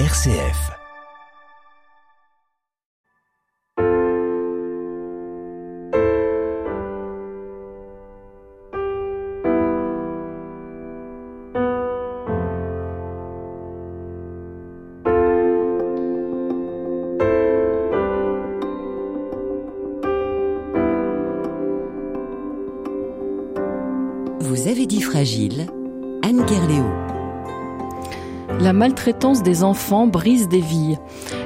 RCF. Vous avez dit fragile, Anne Guerléo. La maltraitance des enfants brise des vies.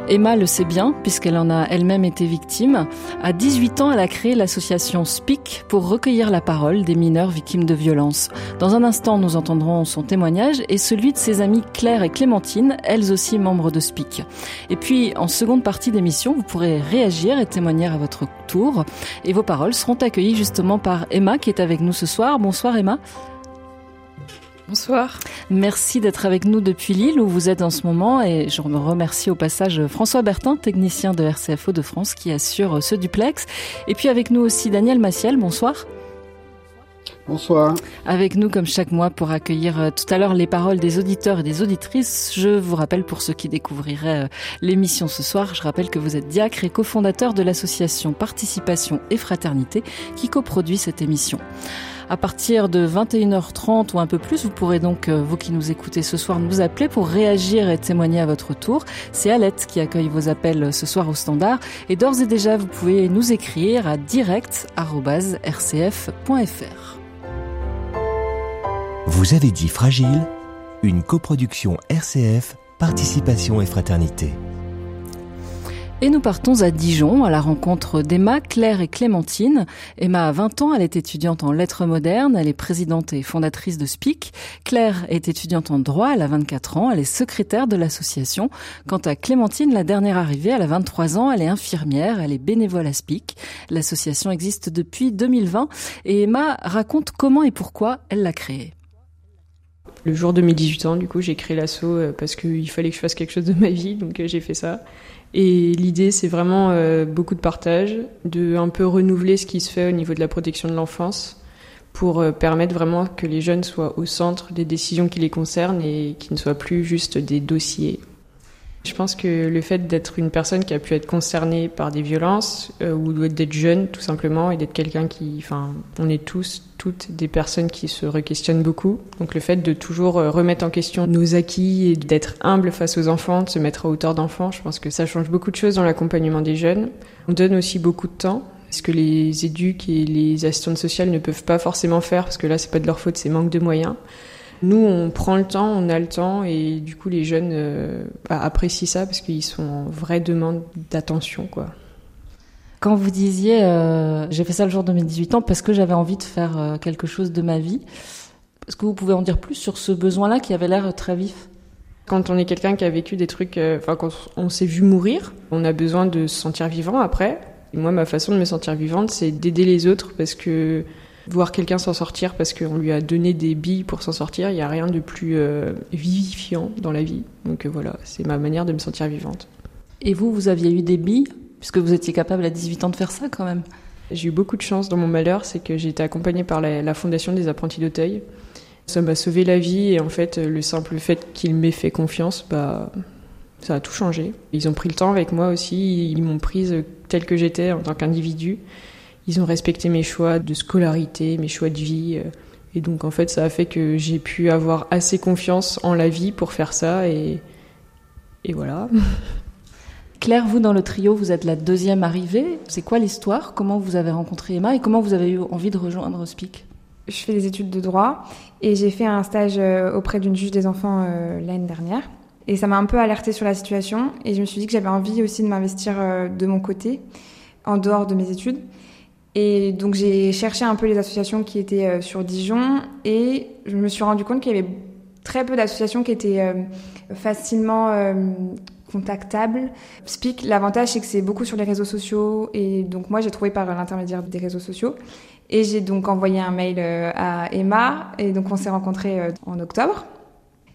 Emma le sait bien, puisqu'elle en a elle-même été victime. À 18 ans, elle a créé l'association SPEAK pour recueillir la parole des mineurs victimes de violences. Dans un instant, nous entendrons son témoignage et celui de ses amies Claire et Clémentine, elles aussi membres de SPEAK. Et puis, en seconde partie d'émission, vous pourrez réagir et témoigner à votre tour. Et vos paroles seront accueillies justement par Emma qui est avec nous ce soir. Bonsoir Emma. Bonsoir. Merci d'être avec nous depuis Lille où vous êtes en ce moment et je me remercie au passage François Bertin, technicien de RCFO de France qui assure ce duplex. Et puis avec nous aussi Daniel Massiel, bonsoir. Bonsoir. Avec nous comme chaque mois pour accueillir euh, tout à l'heure les paroles des auditeurs et des auditrices. Je vous rappelle pour ceux qui découvriraient euh, l'émission ce soir, je rappelle que vous êtes diacre et cofondateur de l'association Participation et Fraternité qui coproduit cette émission. À partir de 21h30 ou un peu plus, vous pourrez donc, euh, vous qui nous écoutez ce soir, nous appeler pour réagir et témoigner à votre tour. C'est Alette qui accueille vos appels ce soir au standard. Et d'ores et déjà, vous pouvez nous écrire à direct.rcf.fr. Vous avez dit fragile, une coproduction RCF, participation et fraternité. Et nous partons à Dijon à la rencontre d'Emma, Claire et Clémentine. Emma a 20 ans, elle est étudiante en lettres modernes, elle est présidente et fondatrice de SPIC. Claire est étudiante en droit, elle a 24 ans, elle est secrétaire de l'association. Quant à Clémentine, la dernière arrivée, elle a 23 ans, elle est infirmière, elle est bénévole à SPIC. L'association existe depuis 2020 et Emma raconte comment et pourquoi elle l'a créée. Le jour de mes 18 ans, du coup, j'ai créé l'asso euh, parce qu'il fallait que je fasse quelque chose de ma vie, donc euh, j'ai fait ça. Et l'idée, c'est vraiment euh, beaucoup de partage, de un peu renouveler ce qui se fait au niveau de la protection de l'enfance pour permettre vraiment que les jeunes soient au centre des décisions qui les concernent et qui ne soient plus juste des dossiers je pense que le fait d'être une personne qui a pu être concernée par des violences euh, ou d'être jeune tout simplement et d'être quelqu'un qui, enfin, on est tous, toutes des personnes qui se requestionnent beaucoup. Donc le fait de toujours euh, remettre en question nos acquis et d'être humble face aux enfants, de se mettre à hauteur d'enfants, je pense que ça change beaucoup de choses dans l'accompagnement des jeunes. On donne aussi beaucoup de temps. Ce que les éduques et les assistantes sociales ne peuvent pas forcément faire, parce que là, c'est pas de leur faute, c'est manque de moyens. Nous, on prend le temps, on a le temps, et du coup, les jeunes euh, bah, apprécient ça parce qu'ils sont en vraie demande d'attention, quoi. Quand vous disiez, euh, j'ai fait ça le jour de mes 18 ans parce que j'avais envie de faire euh, quelque chose de ma vie, est-ce que vous pouvez en dire plus sur ce besoin-là qui avait l'air très vif? Quand on est quelqu'un qui a vécu des trucs, enfin quand on s'est vu mourir, on a besoin de se sentir vivant après. Et moi, ma façon de me sentir vivante, c'est d'aider les autres parce que voir quelqu'un s'en sortir parce qu'on lui a donné des billes pour s'en sortir, il n'y a rien de plus euh, vivifiant dans la vie. Donc euh, voilà, c'est ma manière de me sentir vivante. Et vous, vous aviez eu des billes Puisque vous étiez capable à 18 ans de faire ça quand même. J'ai eu beaucoup de chance dans mon malheur, c'est que j'ai été accompagnée par la, Fondation des apprentis d'Auteuil. Ça m'a sauvé la vie et en fait, le simple fait qu'ils m'aient fait confiance, bah, ça a tout changé. Ils ont pris le temps avec moi aussi, ils m'ont prise telle que j'étais en tant qu'individu. Ils ont respecté mes choix de scolarité, mes choix de vie. Euh, et donc en fait, ça a fait que j'ai pu avoir assez confiance en la vie pour faire ça. Et, et voilà. Claire, vous dans le trio, vous êtes la deuxième arrivée. C'est quoi l'histoire? Comment vous avez rencontré Emma et comment vous avez eu envie de rejoindre SPIC Je fais des études de droit et j'ai fait un stage euh, auprès d'une juge des enfants euh, l'année dernière. Et ça m'a un peu alertée sur la situation et je me suis dit que j'avais envie aussi de m'investir de mon côté, en dehors de mes études. Et donc j'ai cherché un peu les associations qui étaient euh, sur Dijon et je me suis rendu compte qu'il y avait très peu d'associations qui étaient euh, facilement euh, contactables. Speak, l'avantage c'est que c'est beaucoup sur les réseaux sociaux et donc moi j'ai trouvé par l'intermédiaire des réseaux sociaux et j'ai donc envoyé un mail à Emma et donc on s'est rencontrés en octobre.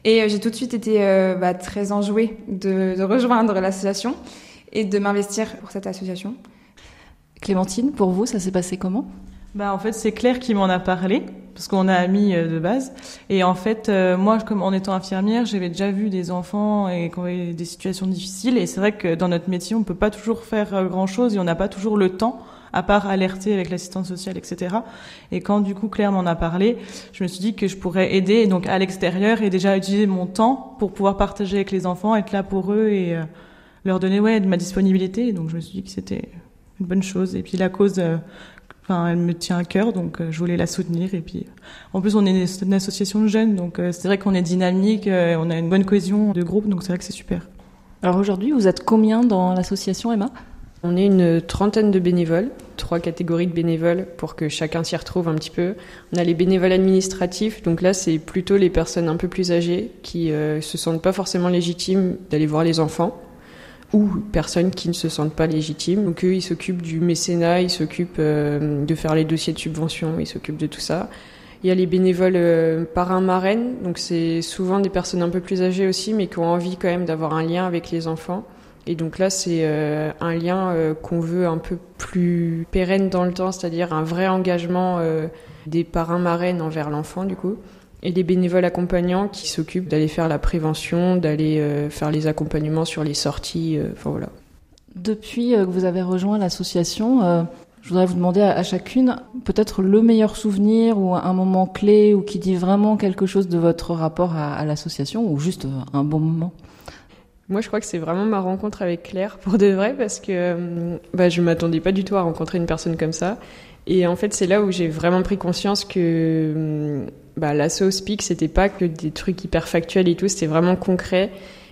Et j'ai tout de suite été bah, très enjouée de, de rejoindre l'association et de m'investir pour cette association. Clémentine, pour vous, ça s'est passé comment? Bah, En fait, c'est Claire qui m'en a parlé. parce qu'on a amis de base. Et en fait, moi, comme en étant infirmière, j'avais déjà vu des enfants et des situations difficiles. Et c'est vrai que dans notre métier, on peut pas toujours faire grand chose et on n'a pas toujours le temps à part alerter avec l'assistante sociale, etc. Et quand du coup Claire m'en a parlé, je me suis dit que je pourrais aider donc à l'extérieur et déjà utiliser mon temps pour pouvoir partager avec les enfants, être là pour eux et euh, leur donner ouais de ma disponibilité. Donc je me suis dit que c'était une bonne chose. Et puis la cause, euh, enfin elle me tient à cœur, donc euh, je voulais la soutenir. Et puis en plus on est une, association de jeunes, donc c'est vrai qu'on est dynamique, on a une bonne cohésion de groupe, donc c'est vrai que c'est super. Alors aujourd'hui, vous êtes combien dans l'association Emma? On est une trentaine de bénévoles, trois catégories de bénévoles pour que chacun s'y retrouve un petit peu. On a les bénévoles administratifs, donc là c'est plutôt les personnes un peu plus âgées qui euh, se sentent pas forcément légitimes d'aller voir les enfants ou personnes qui ne se sentent pas légitimes. Donc eux ils s'occupent du mécénat, ils s'occupent euh, de faire les dossiers de subvention, ils s'occupent de tout ça. Il y a les bénévoles euh, parrains-marraines, donc c'est souvent des personnes un peu plus âgées aussi, mais qui ont envie quand même d'avoir un lien avec les enfants. Et donc là, c'est euh, un lien euh, qu'on veut un peu plus pérenne dans le temps, c'est-à-dire un vrai engagement des parrains marraines envers l'enfant, du coup, et des bénévoles accompagnants qui s'occupent d'aller faire la prévention, d'aller faire les accompagnements sur les sorties, enfin voilà. Depuis que vous avez rejoint l'association, je voudrais vous demander à, chacune peut-être le meilleur souvenir ou un moment clé ou qui dit vraiment quelque chose de votre rapport à l'association ou juste un bon moment. Moi, je crois que c'est vraiment ma rencontre avec Claire, pour de vrai, parce que euh, bah, je m'attendais pas du tout à rencontrer une personne comme ça. Et en fait, c'est là où j'ai vraiment pris conscience que euh, bah, l'assaut Speak, c'était pas que des trucs hyper factuels et tout, c'était vraiment concret.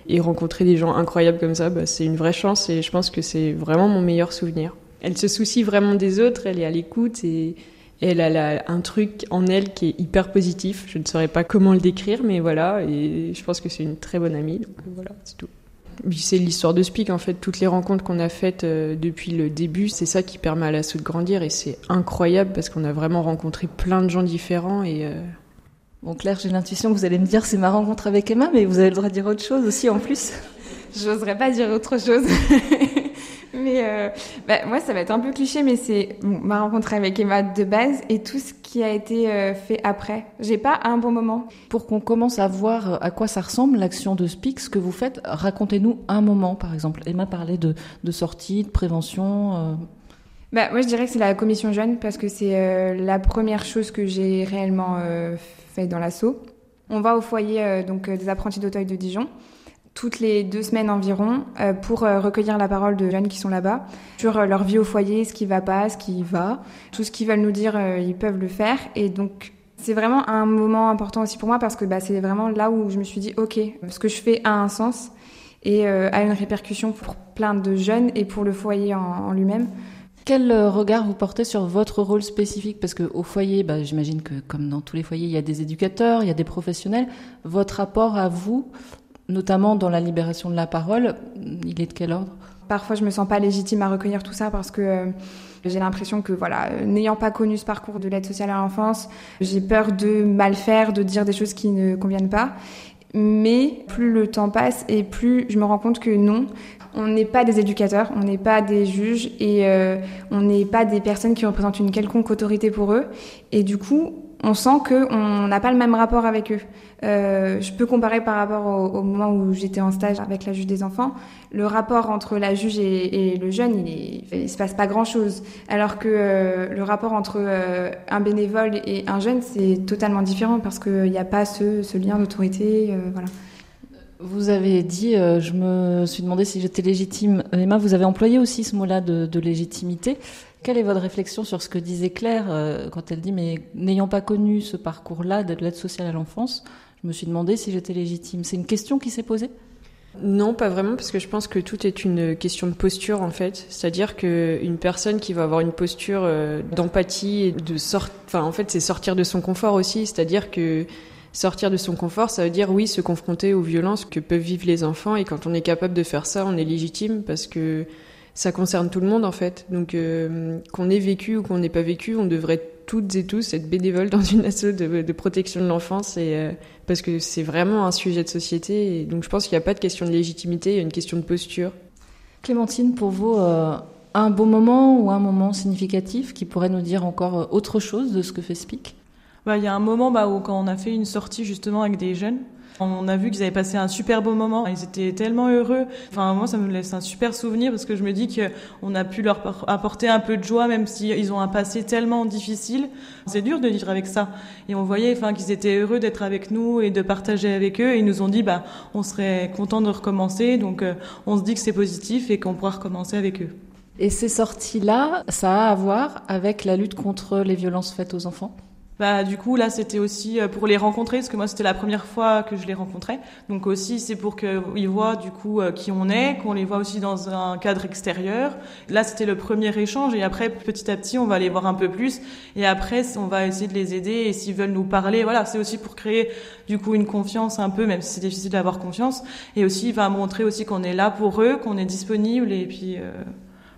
Et rencontrer des gens incroyables comme ça, bah, c'est une vraie chance et je pense que c'est vraiment mon meilleur souvenir. Elle se soucie vraiment des autres, elle est à l'écoute et elle a un truc en elle qui est hyper positif. Je ne saurais pas comment le décrire, mais voilà. Et je pense que c'est une très bonne amie. Donc voilà, c'est tout. C'est l'histoire de Speak en fait. Toutes les rencontres qu'on a faites euh, depuis le début, c'est ça qui permet à l'assaut de grandir et c'est incroyable parce qu'on a vraiment rencontré plein de gens différents et. Euh, bon Claire, j'ai l'intuition que vous allez me dire c'est ma rencontre avec Emma, mais vous avez le droit de dire autre chose aussi en plus. J'oserais pas dire autre chose. mais euh, bah, moi, ça va être un peu cliché, mais c'est ma rencontre avec Emma de base et tout ce qui a été euh, fait après. J'ai pas un bon moment. Pour qu'on commence à voir euh, à quoi ça ressemble l'action de Speak, ce que vous faites, racontez-nous un moment, par exemple. Emma parlait de, de sortie, de prévention. Bah, moi, je dirais que c'est la commission jeune parce que c'est la première chose que j'ai réellement fait dans l'assaut. On va au foyer donc des apprentis d'Auteuil de Dijon toutes les deux semaines environ euh, pour euh, recueillir la parole de jeunes qui sont là-bas sur euh, leur vie au foyer, ce qui va pas, ce qui va, tout ce qu'ils veulent nous dire, ils peuvent le faire. Et donc c'est vraiment un moment important aussi pour moi parce que bah, c'est vraiment là où je me suis dit ok, ce que je fais a un sens et a une répercussion pour plein de jeunes et pour le foyer en, lui-même. Quel regard vous portez sur votre rôle spécifique? Parce que au foyer, bah, j'imagine que comme dans tous les foyers, il y a des éducateurs, il y a des professionnels. Votre rapport à vous, notamment dans la libération de la parole, il est de quel ordre? Parfois, je me sens pas légitime à recueillir tout ça parce que euh, j'ai l'impression que, voilà, euh, n'ayant pas connu ce parcours de l'aide sociale à l'enfance, j'ai peur de mal faire, de dire des choses qui ne conviennent pas. Mais plus le temps passe et plus je me rends compte que non, on n'est pas des éducateurs, on n'est pas des juges et euh, on n'est pas des personnes qui représentent une quelconque autorité pour eux. Et du coup, on sent qu'on n'a pas le même rapport avec eux. Euh, je peux comparer par rapport au, moment où j'étais en stage avec la juge des enfants. Le rapport entre la juge et, le jeune, il, ne se passe pas grand-chose. Alors que euh, le rapport entre un bénévole et un jeune, c'est totalement différent parce qu'il n'y a pas ce, lien d'autorité. voilà. Vous avez dit, je me suis demandé si j'étais légitime. Emma, vous avez employé aussi ce mot-là de, de légitimité. Quelle est votre réflexion sur ce que disait Claire euh, quand elle dit mais n'ayant pas connu ce parcours-là de l'aide sociale à l'enfance, je me suis demandé si j'étais légitime. C'est une question qui s'est posée? Non, pas vraiment, parce que je pense que tout est une question de posture en fait. C'est-à-dire qu'une personne qui va avoir une posture euh, d'empathie et de sorte, enfin en fait c'est sortir de son confort aussi. C'est-à-dire que sortir de son confort, ça veut dire oui se confronter aux violences que peuvent vivre les enfants et quand on est capable de faire ça, on est légitime parce que ça concerne tout le monde en fait. Donc euh, qu'on ait vécu ou qu'on n'ait pas vécu, on devrait toutes et tous être bénévoles dans une asso de, protection de l'enfance et euh, parce que c'est vraiment un sujet de société. Donc je pense qu'il n'y a pas de question de légitimité, il y a une question de posture. Clémentine, pour vous, euh, un beau moment ou un moment significatif qui pourrait nous dire encore autre chose de ce que fait Speak? Bah, il y a un moment bah, où quand on a fait une sortie justement avec des jeunes, on a vu qu'ils avaient passé un super beau moment. Ils étaient tellement heureux. Enfin, moi, ça me laisse un super souvenir parce que je me dis qu'on a pu leur apporter un peu de joie, même s'ils ont un passé tellement difficile. C'est dur de vivre avec ça. Et on voyait, qu'ils étaient heureux d'être avec nous et de partager avec eux. Et ils nous ont dit, bah, on serait content de recommencer. Donc, euh, on se dit que c'est positif et qu'on pourra recommencer avec eux. Et ces sorties-là, ça a à voir avec la lutte contre les violences faites aux enfants? Bah, du coup, là, c'était aussi euh, pour les rencontrer, parce que moi, c'était la première fois que je les rencontrais. Donc aussi, c'est pour qu'ils voient, du coup, euh, qui on est, qu'on les voit aussi dans un cadre extérieur. Là, c'était le premier échange, et après, petit à petit, on va les voir un peu plus. Et après, on va essayer de les aider, et s'ils veulent nous parler, voilà, c'est aussi pour créer, du coup, une confiance un peu, même si c'est difficile d'avoir confiance. Et aussi, il va montrer aussi qu'on est là pour eux, qu'on est disponible, et puis... Euh,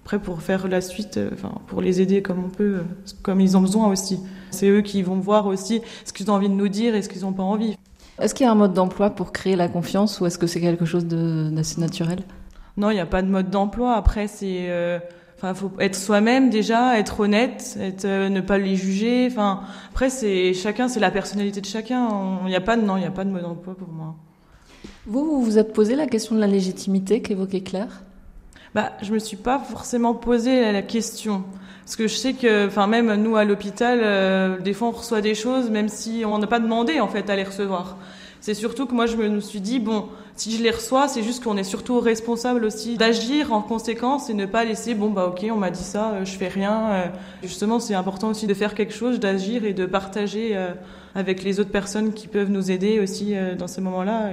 après, pour faire la suite, enfin, pour les aider comme on peut, comme ils ont besoin aussi. C'est eux qui vont voir aussi ce qu'ils ont envie de nous dire et ce qu'ils n'ont pas envie. Est-ce qu'il y a un mode d'emploi pour créer la confiance ou est-ce que c'est quelque chose d'assez naturel? Non, il n'y a pas de mode d'emploi. Après, c'est, euh, enfin, faut être soi-même déjà, être honnête, être, euh, ne pas les juger. Enfin, après, c'est chacun, c'est la personnalité de chacun. Il n'y a pas de non, il n'y a pas de mode d'emploi pour moi. Vous, vous vous êtes posé la question de la légitimité qu'évoquait Claire? Bah, je me suis pas forcément posé la question. Parce que je sais que, enfin même nous à l'hôpital, euh, des fois on reçoit des choses même si on n'a pas demandé en fait à les recevoir. C'est surtout que moi je me suis dit bon, si je les reçois, c'est juste qu'on est surtout responsable aussi d'agir en conséquence et ne pas laisser bon bah ok on m'a dit ça, euh, je fais rien. Euh. justement c'est important aussi de faire quelque chose, d'agir et de partager avec les autres personnes qui peuvent nous aider aussi dans ces moments-là.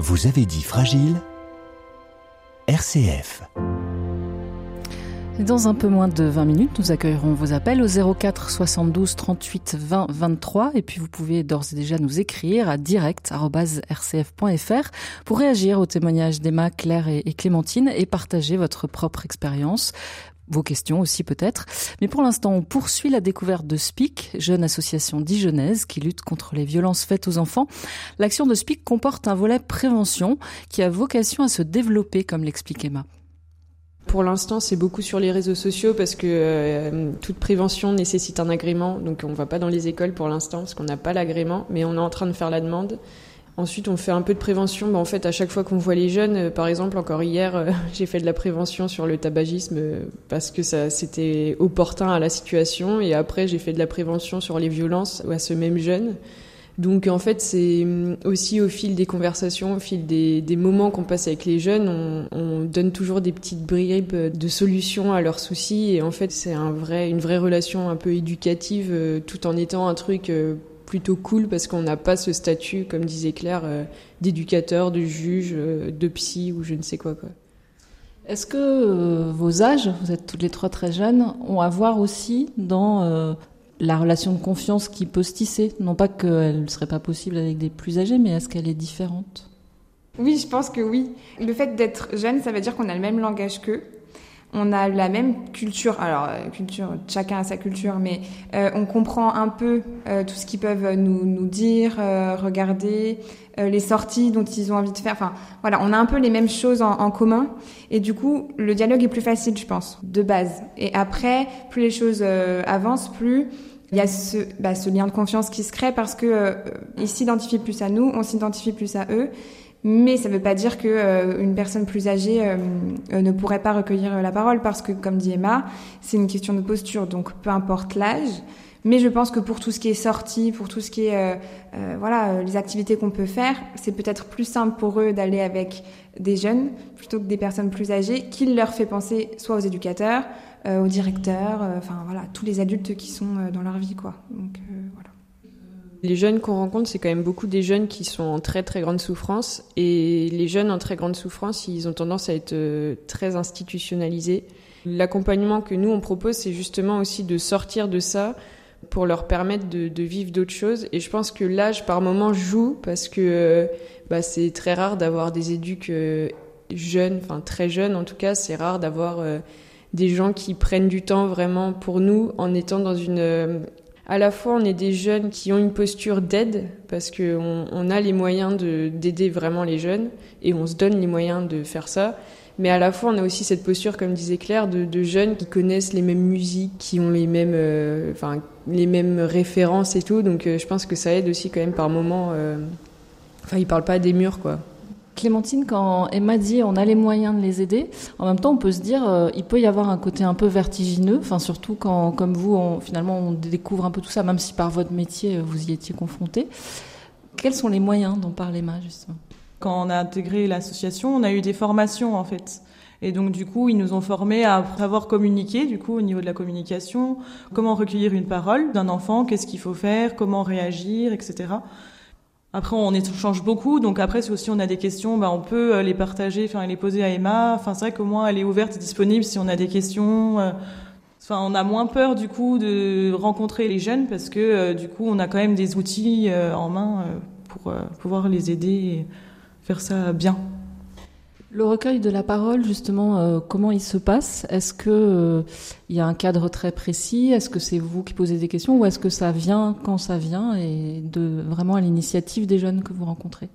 Vous avez dit fragile. RCF. Dans un peu moins de 20 minutes, nous accueillerons vos appels au 04 72 38 20 23 et puis vous pouvez d'ores et déjà nous écrire à direct.rcf.fr pour réagir au témoignage d'Emma, Claire et Clémentine et partager votre propre expérience vos questions aussi peut-être. Mais pour l'instant, on poursuit la découverte de SPIC, jeune association dijonnaise qui lutte contre les violences faites aux enfants. L'action de SPIC comporte un volet prévention qui a vocation à se développer, comme l'explique Emma. Pour l'instant, c'est beaucoup sur les réseaux sociaux parce que euh, toute prévention nécessite un agrément. Donc on ne va pas dans les écoles pour l'instant parce qu'on n'a pas l'agrément, mais on est en train de faire la demande. Ensuite, on fait un peu de prévention. Bah, en fait, à chaque fois qu'on voit les jeunes, euh, par exemple, encore hier, euh, j'ai fait de la prévention sur le tabagisme euh, parce que ça c'était opportun à la situation. Et après, j'ai fait de la prévention sur les violences à ce même jeune. Donc, en fait, c'est hum, aussi au fil des conversations, au fil des, moments qu'on passe avec les jeunes, on, donne toujours des petites bribes de solutions à leurs soucis. Et en fait, c'est un vrai, une vraie relation un peu éducative, tout en étant un truc plutôt cool parce qu'on n'a pas ce statut, comme disait Claire, euh, d'éducateur, de juge, euh, de psy ou je ne sais quoi. quoi. Est-ce que euh, vos âges, vous êtes toutes les trois très jeunes, ont à voir aussi dans la relation de confiance qui peut se tisser Non pas qu'elle ne serait pas possible avec des plus âgés, mais est-ce qu'elle est différente? Oui, je pense que oui. Le fait d'être jeune, ça veut dire qu'on a le même langage qu'eux on a la même culture, alors euh, culture, chacun a sa culture, mais euh, on comprend un peu euh, tout ce qu'ils peuvent nous, nous dire, regarder, les sorties dont ils ont envie de faire. Enfin, voilà, on a un peu les mêmes choses en, en, commun, et du coup, le dialogue est plus facile, je pense, de base. Et après, plus les choses avancent, plus il y a ce, bah, ce lien de confiance qui se crée parce que ils s'identifient plus à nous, on s'identifie plus à eux, mais ça ne veut pas dire que euh, personne plus âgée euh, euh, ne pourrait pas recueillir la parole parce que, comme dit Emma, c'est une question de posture. Donc, peu importe l'âge. Mais je pense que pour tout ce qui est sorti, pour tout ce qui est voilà les activités qu'on peut faire, c'est peut-être plus simple pour eux d'aller avec des jeunes plutôt que des personnes plus âgées, qui leur fait penser soit aux éducateurs, aux directeurs, enfin voilà tous les adultes qui sont dans leur vie quoi. Donc voilà. Les jeunes qu'on rencontre, c'est quand même beaucoup des jeunes qui sont en très très grande souffrance. Et les jeunes en très grande souffrance, ils ont tendance à être euh, très institutionnalisés. L'accompagnement que nous on propose, c'est justement aussi de sortir de ça pour leur permettre de, vivre d'autres choses. Et je pense que l'âge par moment joue parce que euh, bah, c'est très rare d'avoir des éduques euh, jeunes, enfin très jeunes en tout cas. C'est rare d'avoir des gens qui prennent du temps vraiment pour nous en étant dans une à la fois on est des jeunes qui ont une posture d'aide parce qu'on on a les moyens d'aider vraiment les jeunes et on se donne les moyens de faire ça. Mais à la fois, on a aussi cette posture, comme disait Claire, de, de jeunes qui connaissent les mêmes musiques, qui ont les mêmes, euh, enfin, les mêmes références et tout. Donc, euh, je pense que ça aide aussi quand même par moment. Euh, enfin, ils parlent pas des murs, quoi. Clémentine, quand Emma dit on a les moyens de les aider, en même temps on peut se dire euh, il peut y avoir un côté un peu vertigineux, enfin surtout quand comme vous on, finalement on découvre un peu tout ça, même si par votre métier vous y étiez confronté. Quels sont les moyens dont parle Emma justement? Quand on a intégré l'association, on a eu des formations en fait. Et donc du coup, ils nous ont formés à savoir communiquer, du coup au niveau de la communication, comment recueillir une parole d'un enfant, qu'est-ce qu'il faut faire, comment réagir, etc. Après, on échange beaucoup, donc après, si aussi on a des questions, bah, on peut euh, les partager, enfin les poser à Emma. Enfin, c'est vrai qu'au moins elle est ouverte et disponible si on a des questions. Euh. Enfin, on a moins peur du coup de rencontrer les jeunes parce que euh, du coup, on a quand même des outils en main pour pouvoir les aider et faire ça bien. Le recueil de la parole, justement, euh, comment il se passe? Est-ce que euh, il y a un cadre très précis? Est-ce que c'est vous qui posez des questions ou est-ce que ça vient quand ça vient et de vraiment à l'initiative des jeunes que vous rencontrez?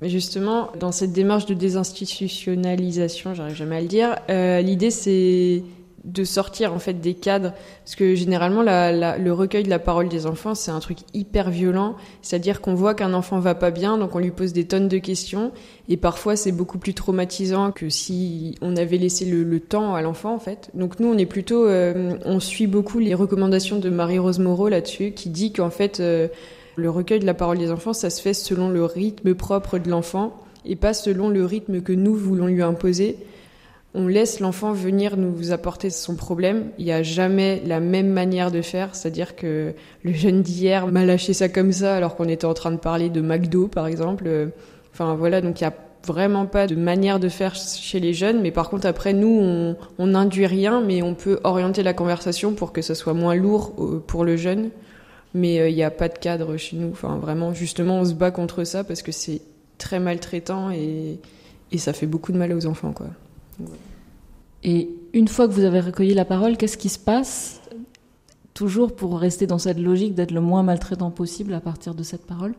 Mais justement, dans cette démarche de désinstitutionnalisation, j'arrive jamais à le dire, euh, l'idée c'est de sortir en fait des cadres. Parce que généralement la, la, le recueil de la parole des enfants c'est un truc hyper violent. C'est-à-dire qu'on voit qu'un enfant va pas bien donc on lui pose des tonnes de questions. Et parfois c'est beaucoup plus traumatisant que si on avait laissé le, le temps à l'enfant en fait. Donc nous on est plutôt euh, on suit beaucoup les recommandations de Marie-Rose Moreau là-dessus qui dit qu'en fait euh, le recueil de la parole des enfants ça se fait selon le rythme propre de l'enfant et pas selon le rythme que nous voulons lui imposer on laisse l'enfant venir nous apporter son problème. Il n'y a jamais la même manière de faire, c'est-à-dire que le jeune d'hier m'a lâché ça comme ça alors qu'on était en train de parler de McDo par exemple. Enfin voilà, donc il y a vraiment pas de manière de faire chez les jeunes, mais par contre après nous on, n'induit rien, mais on peut orienter la conversation pour que ce soit moins lourd euh, pour le jeune. Mais euh, il n'y a pas de cadre chez nous. Enfin vraiment, justement, on se bat contre ça parce que c'est très maltraitant et, et ça fait beaucoup de mal aux enfants quoi. Et une fois que vous avez recueilli la parole, qu'est-ce qui se passe Toujours pour rester dans cette logique d'être le moins maltraitant possible à partir de cette parole?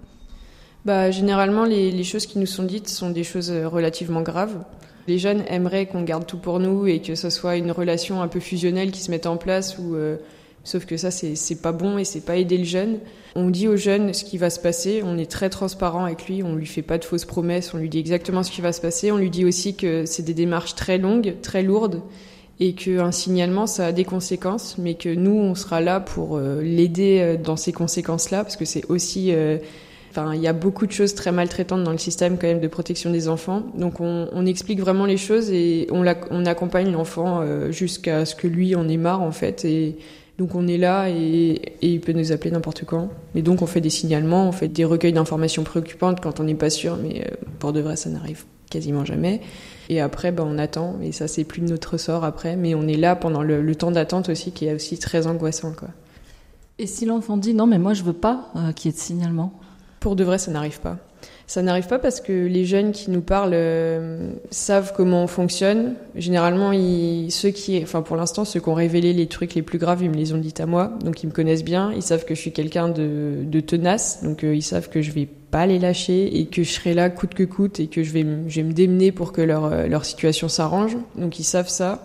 Bah, Généralement, les, choses qui nous sont dites sont des choses euh, relativement graves. Les jeunes aimeraient qu'on garde tout pour nous et que ce soit une relation un peu fusionnelle qui se mette en place euh, Sauf que ça, c'est pas bon et c'est pas aider le jeune. On dit au jeune ce qui va se passer, on est très transparent avec lui, on lui fait pas de fausses promesses, on lui dit exactement ce qui va se passer. On lui dit aussi que c'est des démarches très longues, très lourdes et qu'un signalement, ça a des conséquences, mais que nous, on sera là pour euh, l'aider euh, dans ces conséquences-là, parce que c'est aussi... Euh, Enfin, il y a beaucoup de choses très maltraitantes dans le système quand même de protection des enfants. Donc on, explique vraiment les choses et on, accompagne l'enfant jusqu'à ce que lui en ait marre en fait donc on est là et, et il peut nous appeler n'importe quand. Et donc on fait des signalements, on fait des recueils d'informations préoccupantes quand on n'est pas sûr, mais euh, pour de vrai ça n'arrive quasiment jamais. Et après, ben, on attend, et ça c'est plus de notre sort après, mais on est là pendant le, le temps d'attente aussi, qui est aussi très angoissant. Quoi. Et si l'enfant dit non, mais moi je veux pas euh, qu'il y ait de signalement? Pour de vrai, ça n'arrive pas. Ça n'arrive pas parce que les jeunes qui nous parlent euh, savent comment on fonctionne. Généralement, ceux qui, enfin pour l'instant, ceux qui ont révélé les trucs les plus graves, ils me les ont dit à moi, donc ils me connaissent bien. Ils savent que je suis quelqu'un de, de, tenace, donc euh, ils savent que je vais pas les lâcher et que je serai là coûte que coûte et que je vais, je vais me démener pour que leur, euh, leur situation s'arrange. Donc ils savent ça.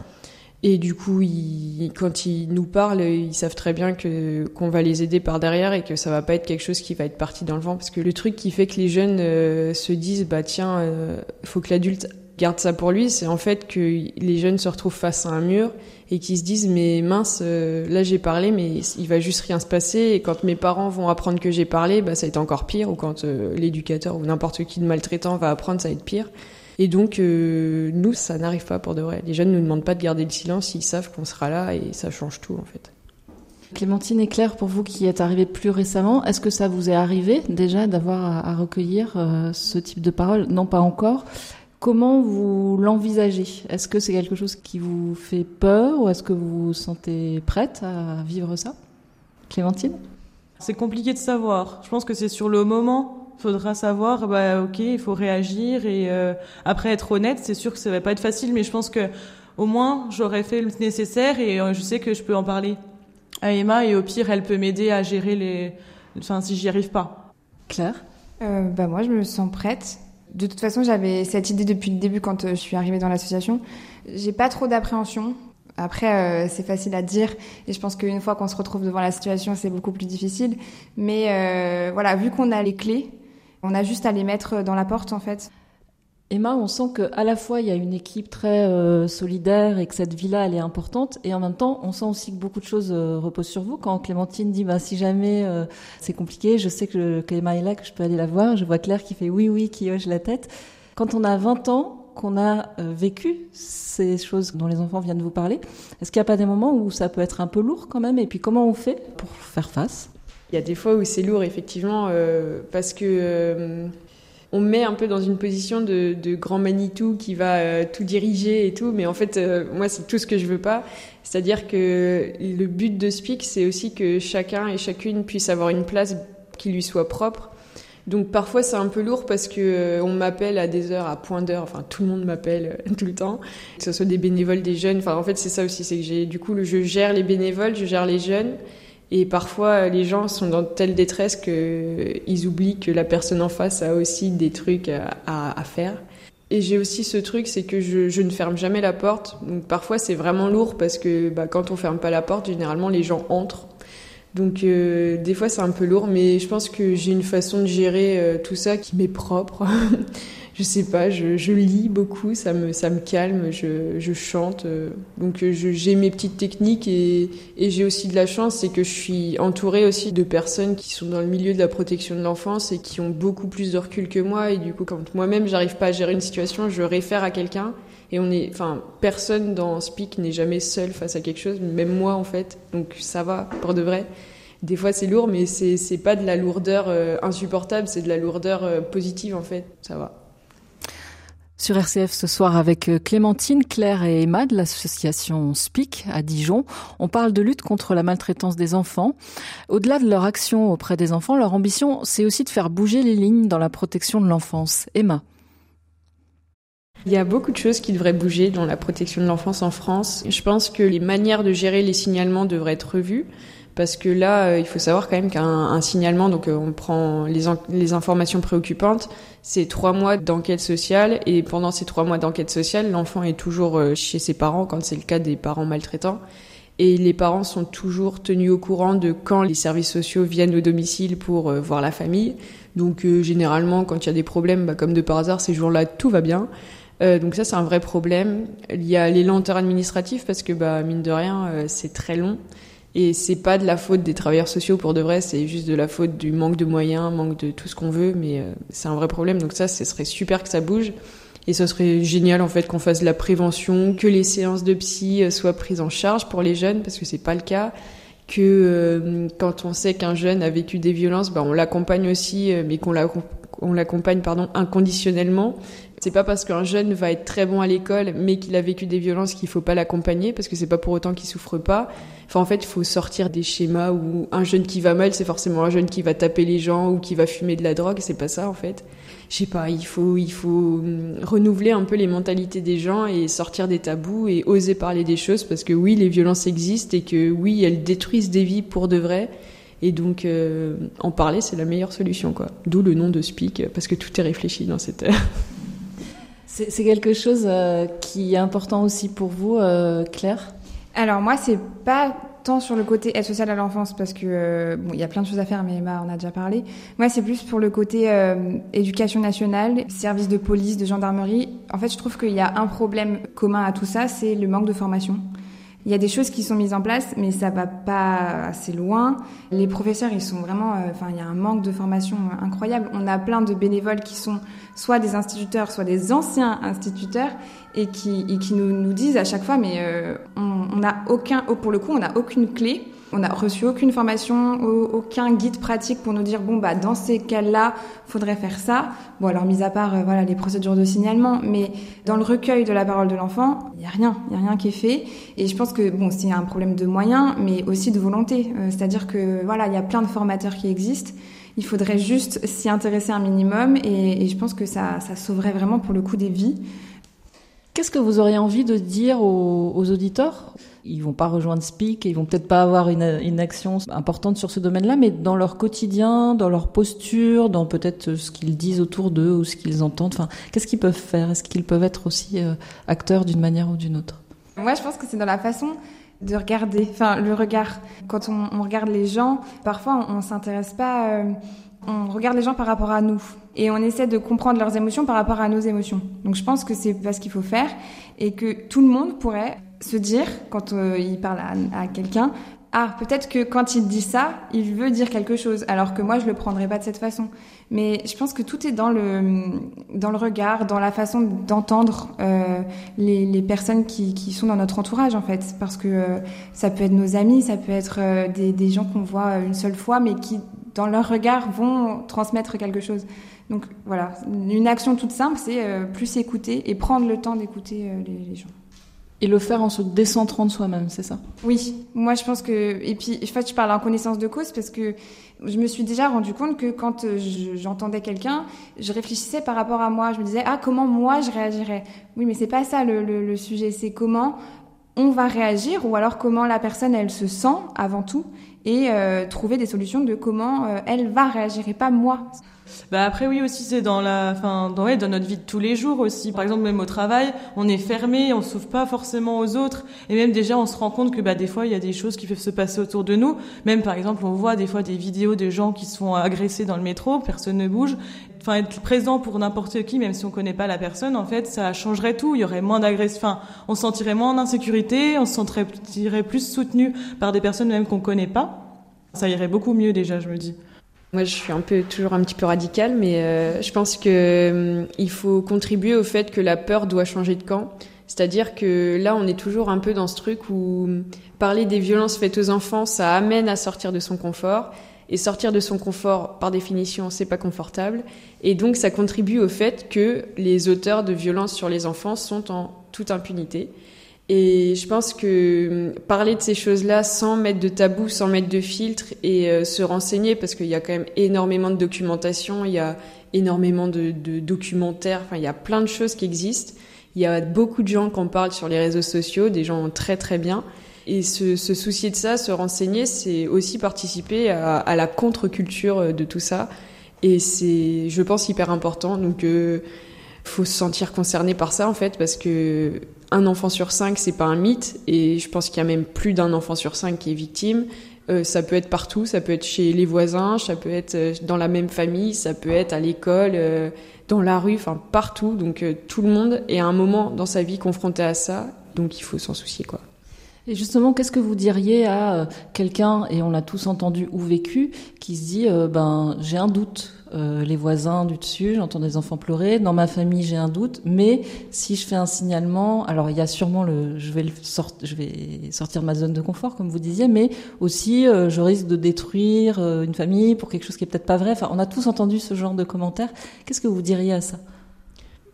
Et du coup, ils, quand ils nous parlent, ils savent très bien que qu'on va les aider par derrière et que ça va pas être quelque chose qui va être parti dans le vent. Parce que le truc qui fait que les jeunes euh, se disent, bah tiens, euh, faut que l'adulte garde ça pour lui, c'est en fait que les jeunes se retrouvent face à un mur et qu'ils se disent, mais mince, euh, là j'ai parlé, mais il va juste rien se passer. Et quand mes parents vont apprendre que j'ai parlé, bah ça va être encore pire. Ou quand euh, l'éducateur ou n'importe qui de maltraitant va apprendre, ça va être pire. Et donc, euh, nous, ça n'arrive pas pour de vrai. Les jeunes ne nous demandent pas de garder le silence, ils savent qu'on sera là et ça change tout en fait. Clémentine et Claire, pour vous qui êtes arrivés plus récemment, est-ce que ça vous est arrivé déjà d'avoir à, à, recueillir euh, ce type de paroles? Non, pas encore. Comment vous l'envisagez? Est-ce que c'est quelque chose qui vous fait peur ou est-ce que vous vous sentez prête à vivre ça? Clémentine? C'est compliqué de savoir. Je pense que c'est sur le moment faudra savoir bah ok il faut réagir et euh, après être honnête c'est sûr que ça va pas être facile mais je pense que au moins j'aurais fait le nécessaire et euh, je sais que je peux en parler à Emma et au pire elle peut m'aider à gérer les enfin si j'y arrive pas Claire? Euh, bah moi je me sens prête De toute façon, j'avais cette idée depuis le début quand je suis arrivée dans l'association. J'ai pas trop d'appréhension. Après, c'est facile à dire, et je pense qu'une fois qu'on se retrouve devant la situation, c'est beaucoup plus difficile. Mais voilà, vu qu'on a les clés, on a juste à les mettre dans la porte, en fait. Emma, on sent qu'à la fois il y a une équipe très euh, solidaire et que cette vie-là elle est importante, et en même temps on sent aussi que beaucoup de choses euh, reposent sur vous. Quand Clémentine dit bah si jamais euh, c'est compliqué, je sais que qu'Emma est là, que je peux aller la voir. Je vois Claire qui fait oui oui, qui hoche la tête. Quand on a 20 ans, qu'on a vécu ces choses dont les enfants viennent vous parler, est-ce qu'il n'y a pas des moments où ça peut être un peu lourd quand même? Et puis comment on fait pour faire face? Il y a des fois où c'est lourd effectivement parce que on met un peu dans une position de, grand Manitou qui va euh, tout diriger et tout, mais en fait, euh, moi, c'est tout ce que je veux pas. C'est-à-dire que le but de Speak, c'est aussi que chacun et chacune puisse avoir une place qui lui soit propre. Donc parfois c'est un peu lourd parce que euh, on m'appelle à des heures, à point d'heure, enfin tout le monde m'appelle tout le temps, que ce soit des bénévoles, des jeunes. Enfin en fait c'est ça aussi, c'est que j'ai du coup je gère les bénévoles, je gère les jeunes et parfois, les gens sont dans telle détresse qu'ils oublient que la personne en face a aussi des trucs à, faire. Et j'ai aussi ce truc, c'est que je, ne ferme jamais la porte. Donc parfois, c'est vraiment lourd parce que bah, quand on ferme pas la porte, généralement, les gens entrent. Donc euh, des fois, c'est un peu lourd, mais je pense que j'ai une façon de gérer euh, tout ça qui m'est propre. je sais pas, je, lis beaucoup, ça me, ça me calme, je, chante. Euh, donc euh, j'ai mes petites techniques et, j'ai aussi de la chance, c'est que je suis entourée aussi de personnes qui sont dans le milieu de la protection de l'enfance et qui ont beaucoup plus de recul que moi. Et du coup, quand moi-même j'arrive pas à gérer une situation, je réfère à quelqu'un. Et on est, enfin, personne dans Speak n'est jamais seul face à quelque chose, même moi en fait. Donc ça va, pour de vrai. Des fois c'est lourd, mais c'est pas de la lourdeur euh, insupportable, c'est de la lourdeur positive en fait. Ça va sur RCF ce soir avec euh, Clémentine, Claire et Emma de l'association SPIC à Dijon. On parle de lutte contre la maltraitance des enfants. Au-delà de leur action auprès des enfants, leur ambition, c'est aussi de faire bouger les lignes dans la protection de l'enfance. Emma. Il y a beaucoup de choses qui devraient bouger dans la protection de l'enfance en France. Je pense que les manières de gérer les signalements devraient être revues parce que là, euh, il faut savoir quand même qu'un signalement, donc euh, on prend les, informations préoccupantes, c'est trois mois d'enquête sociale et pendant ces trois mois d'enquête sociale, l'enfant est toujours euh, chez ses parents quand c'est le cas des parents maltraitants. Et les parents sont toujours tenus au courant de quand les services sociaux viennent au domicile pour voir la famille. Donc généralement, quand il y a des problèmes, bah, comme de par hasard, ces jours-là, tout va bien. donc ça, c'est un vrai problème. Il y a les lenteurs administratives parce que, bah, mine de rien, c'est très long. Et c'est pas de la faute des travailleurs sociaux pour de vrai, c'est juste de la faute du manque de moyens, manque de tout ce qu'on veut, mais euh, c'est un vrai problème. Donc ça, ce serait super que ça bouge. Et ce serait génial en fait qu'on fasse de la prévention, que les séances de psy euh, soient prises en charge pour les jeunes, parce que c'est pas le cas. Que euh, quand on sait qu'un jeune a vécu des violences, bah, on l'accompagne aussi, mais qu'on l'accompagne pardon inconditionnellement c'est pas parce qu'un jeune va être très bon à l'école, mais qu'il a vécu des violences qu'il faut pas l'accompagner, parce que c'est pas pour autant qu'il souffre pas. Enfin, en fait, il faut sortir des schémas où un jeune qui va mal, c'est forcément un jeune qui va taper les gens ou qui va fumer de la drogue. C'est pas ça, en fait. Je sais pas, il faut, il faut hum, renouveler un peu les mentalités des gens et sortir des tabous et oser parler des choses, parce que oui, les violences existent et que oui, elles détruisent des vies pour de vrai. Et donc, euh, en parler, c'est la meilleure solution, quoi. D'où le nom de Speak, parce que tout est réfléchi dans cette. C'est quelque chose euh, qui est important aussi pour vous, euh, Claire? Alors moi, c'est pas tant sur le côté aide sociale à l'enfance parce que euh, bon, il y a plein de choses à faire, mais Emma en a déjà parlé. Moi, c'est plus pour le côté éducation nationale, service de police, de gendarmerie. En fait, je trouve qu'il y a un problème commun à tout ça, c'est le manque de formation. Il y a des choses qui sont mises en place, mais ça va pas assez loin. Les professeurs, ils sont vraiment, euh, enfin, il y a un manque de formation incroyable. On a plein de bénévoles qui sont soit des instituteurs, soit des anciens instituteurs, et qui, nous, disent à chaque fois, mais euh, on n'a aucun, pour le coup, on n'a aucune clé on n'a reçu aucune formation, aucun guide pratique pour nous dire bon bah dans ces cas-là, faudrait faire ça. Bon alors mis à part euh, voilà les procédures de signalement, mais dans le recueil de la parole de l'enfant, il y a rien, il y a rien qui est fait. Et je pense que bon c'est un problème de moyens, mais aussi de volonté. Euh, c'est-à-dire que voilà il y a plein de formateurs qui existent. Il faudrait juste s'y intéresser un minimum et, je pense que ça, ça sauverait vraiment pour le coup des vies. Qu'est-ce que vous auriez envie de dire aux, auditeurs? Ils vont pas rejoindre Speak, ils vont peut-être pas avoir une, action importante sur ce domaine-là, mais dans leur quotidien, dans leur posture, dans peut-être ce qu'ils disent autour d'eux ou ce qu'ils entendent. Enfin, qu'est-ce qu'ils peuvent faire? Est-ce qu'ils peuvent être aussi euh, acteurs d'une manière ou d'une autre? Moi, je pense que c'est dans la façon de regarder, enfin le regard. Quand on, on regarde les gens, parfois on, on s'intéresse pas. Euh, on regarde les gens par rapport à nous et on essaie de comprendre leurs émotions par rapport à nos émotions. Donc je pense que c'est pas ce qu'il faut faire et que tout le monde pourrait se dire quand euh, il parle à, quelqu'un ah, peut-être que quand il dit ça, il veut dire quelque chose, alors que moi je le prendrais pas de cette façon. Mais je pense que tout est dans le dans le regard, dans la façon d'entendre euh, les, personnes qui, qui sont dans notre entourage en fait, parce que euh, ça peut être nos amis, ça peut être des, des gens qu'on voit une seule fois, mais qui dans leur regard vont transmettre quelque chose. Donc voilà, une action toute simple, c'est plus écouter et prendre le temps d'écouter les gens. Et le faire en se décentrant de soi-même, c'est ça? Oui, moi je pense que et puis en fait je parle en connaissance de cause parce que je me suis déjà rendu compte que quand euh, je- j'entendais quelqu'un, je réfléchissais par rapport à moi. Je me disais ah comment moi je réagirais? Oui, mais c'est pas ça le sujet. C'est comment on va réagir ou alors comment la personne elle se sent avant tout et euh, trouver des solutions de comment euh, elle va réagir et pas moi. Bah après oui aussi c'est dans la enfin dans notre vie de tous les jours aussi. Par exemple même au travail on est fermé on s'ouvre pas forcément aux autres. Et même déjà on se rend compte que bah des fois il y a des choses qui peuvent se passer autour de nous. Même par exemple on voit des fois des vidéos de gens qui se font agresser dans le métro personne ne bouge. Enfin être présent pour n'importe qui même si on connaît pas la personne en fait ça changerait tout. Il y aurait moins d'agression enfin on se sentirait moins en insécurité on se sentirait plus soutenu par des personnes même qu'on connaît pas. Ça irait beaucoup mieux déjà je me dis Moi, je suis un peu toujours un petit peu radicale, mais euh, je pense que hum, il faut contribuer au fait que la peur doit changer de camp. C'est-à-dire que là, on est toujours un peu dans ce truc où hum, parler des violences faites aux enfants, ça amène à sortir de son confort. Et sortir de son confort, par définition, c'est pas confortable. Et donc, ça contribue au fait que les auteurs de violences sur les enfants sont en toute impunité. Et je pense que hum, parler de ces choses-là sans mettre de tabou, sans mettre de filtre et euh, se renseigner, parce qu'il y a quand même énormément de documentation, il y a énormément de, de documentaires, enfin il y a plein de choses qui existent. Il y a beaucoup de gens qui en parlent sur les réseaux sociaux, des gens très très bien. Et se, se soucier de ça, se renseigner, c'est aussi participer à, à la contre-culture euh, de tout ça. Et c'est, je pense, hyper important. Donc, euh, faut se sentir concerné par ça en fait parce que un enfant sur cinq c'est pas un mythe et je pense qu'il y a même plus d'un enfant sur cinq qui est victime euh, ça peut être partout ça peut être chez les voisins ça peut être euh, dans la même famille ça peut être à l'école euh, dans la rue enfin partout donc euh, tout le monde est à un moment dans sa vie confronté à ça donc il faut s'en soucier quoi Et justement, qu'est-ce que vous diriez à euh, quelqu'un, et on l'a tous entendu ou vécu, qui se dit, euh, ben, j'ai un doute. Euh, les voisins du dessus, j'entends des enfants pleurer. Dans ma famille, j'ai un doute. Mais si je fais un signalement, alors il y a sûrement le, je vais sortir ma zone de confort, comme vous disiez, mais aussi euh, je risque de détruire euh, une famille pour quelque chose qui est peut-être pas vrai. Enfin, on a tous entendu ce genre de commentaires. Qu'est-ce que vous diriez à ça?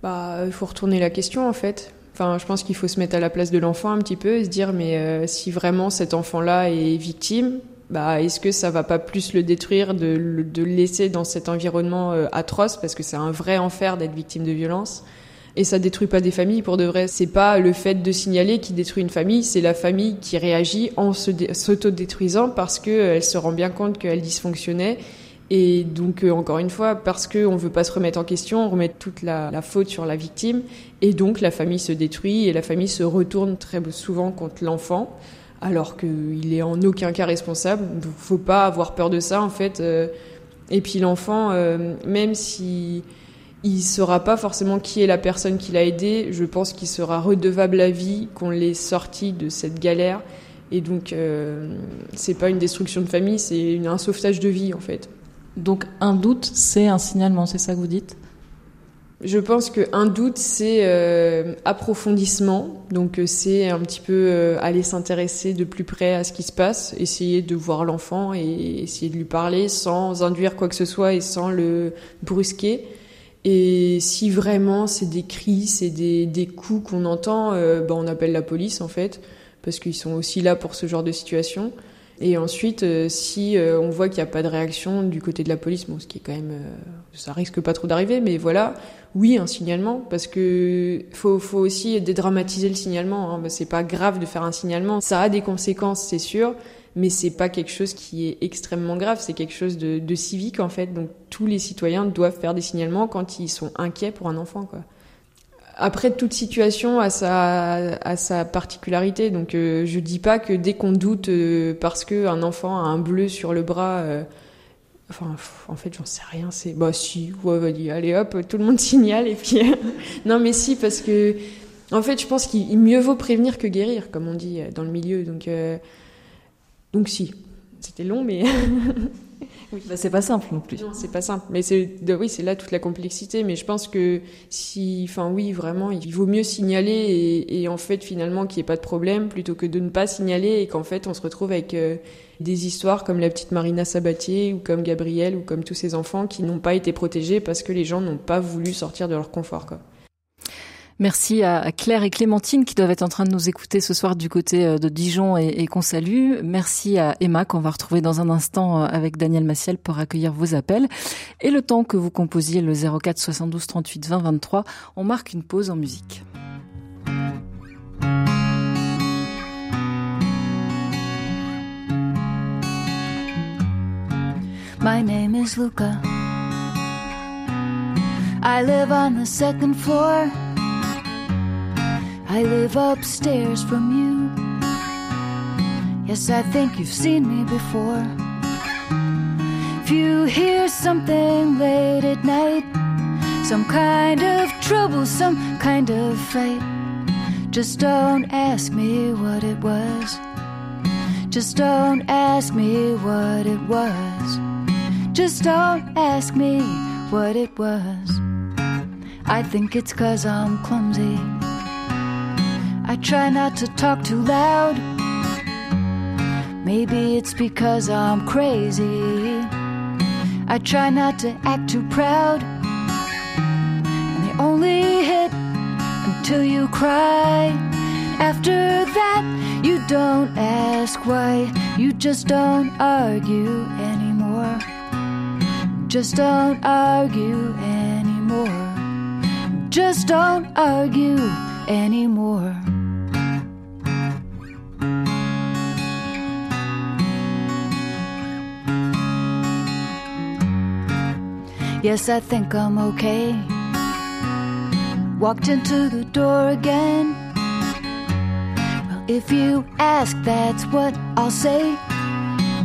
Bah, il faut retourner la question en fait. Enfin, je pense qu'il faut se mettre à la place de l'enfant un petit peu et se dire mais si vraiment cet enfant-là est victime, bah est-ce que ça va pas plus le détruire de, le- laisser dans cet environnement euh, atroce? Parce que c'est un vrai enfer d'être victime de violence. Et ça détruit pas des familles pour de vrai. C'est pas le fait de signaler qui détruit une famille, c'est la famille qui réagit en s'auto-détruisant parce que euh, se rend bien compte qu'elle dysfonctionnait. Et donc, euh, encore une fois, parce qu'on veut pas se remettre en question, on remet toute la faute sur la victime, et donc la famille se détruit, et la famille se retourne très souvent contre l'enfant, alors qu'il est en aucun cas responsable. Donc, faut pas avoir peur de ça, en fait. euh. Et puis l'enfant, euh, même si il saura pas forcément qui est la personne qui l'a aidé, je pense qu'il sera redevable à vie qu'on l'ait sorti de cette galère. Et donc, euh, c'est pas une destruction de famille, c'est un sauvetage de vie, en fait. Donc, un doute, c'est un signalement, c'est ça que vous dites? Je pense qu'un doute, c'est euh, approfondissement. Donc, euh, c'est un petit peu euh, aller s'intéresser de plus près à ce qui se passe, essayer de voir l'enfant et essayer de lui parler sans induire quoi que ce soit et sans le brusquer. Et si vraiment c'est des cris, c'est des, des coups qu'on entend, euh, ben, on appelle la police en fait, parce qu'ils sont aussi là pour ce genre de situation. Et ensuite, euh, si euh, on voit qu'il n'y a pas de réaction du côté de la police, bon, ce qui est quand même, euh, ça risque pas trop d'arriver, mais voilà, oui, un signalement, parce que faut, faut aussi dédramatiser le signalement. Hein. C'est pas grave de faire un signalement, ça a des conséquences, c'est sûr, mais c'est pas quelque chose qui est extrêmement grave, c'est quelque chose de, de civique en fait. Donc tous les citoyens doivent faire des signalements quand ils sont inquiets pour un enfant, quoi. Après, toute situation a sa, sa particularité. Donc, euh, je dis pas que dès qu'on doute euh, parce que un enfant a un bleu sur le bras, euh, enfin, en fait, j'en sais rien. C'est bah si, ouais, vas-y, allez hop, tout le monde signale et puis non, mais si parce que en fait, je pense qu'il mieux vaut prévenir que guérir, comme on dit dans le milieu. Donc, donc si, c'était long, mais Oui. Bah, c'est pas simple non plus. Non, c'est pas simple. Mais c'est, oui, c'est là toute la complexité. Mais je pense que si, enfin, oui, vraiment, il vaut mieux signaler et, et en fait, finalement, qu'il n'y ait pas de problème plutôt que de ne pas signaler et qu'en fait, on se retrouve avec euh, des histoires comme la petite Marina Sabatier ou comme Gabriel ou comme tous ces enfants qui n'ont pas été protégés parce que les gens n'ont pas voulu sortir de leur confort, quoi. Merci à Claire et Clémentine qui doivent être en train de nous écouter ce soir du côté euh, de Dijon et, qu'on salue. Merci à Emma qu'on va retrouver dans un instant euh, avec Daniel Massiel pour accueillir vos appels. Et le temps que vous composiez le 04 72 38 20 23, on marque une pause en musique. My name is Luca. I live on the second floor. I live upstairs from you. Yes, I think you've seen me before. If you hear something late at night, some kind of trouble, some kind of fight, just don't ask me what it was. Just don't ask me what it was. Just don't ask me what it was. I think it's cause I'm clumsy. I try not to talk too loud. Maybe it's because I'm crazy. I try not to act too proud. And they only hit until you cry. After that, you don't ask why. You just don't argue anymore. Just don't argue anymore. Just don't argue anymore. Yes, I think I'm okay. Walked into the door again. Well, if you ask, that's what I'll say.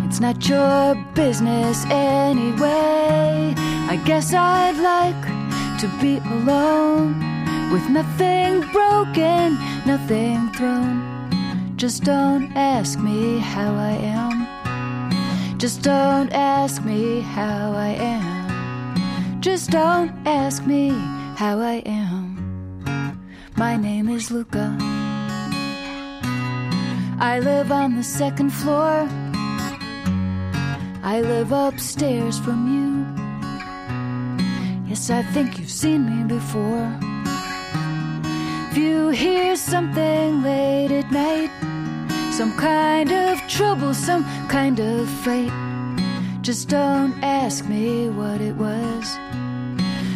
It's not your business anyway. I guess I'd like to be alone with nothing broken, nothing thrown. Just don't ask me how I am. Just don't ask me how I am. Just don't ask me how I am. My name is Luca. I live on the second floor. I live upstairs from you. Yes, I think you've seen me before. If you hear something late at night, some kind of trouble, some kind of fight, just don't ask me what it was.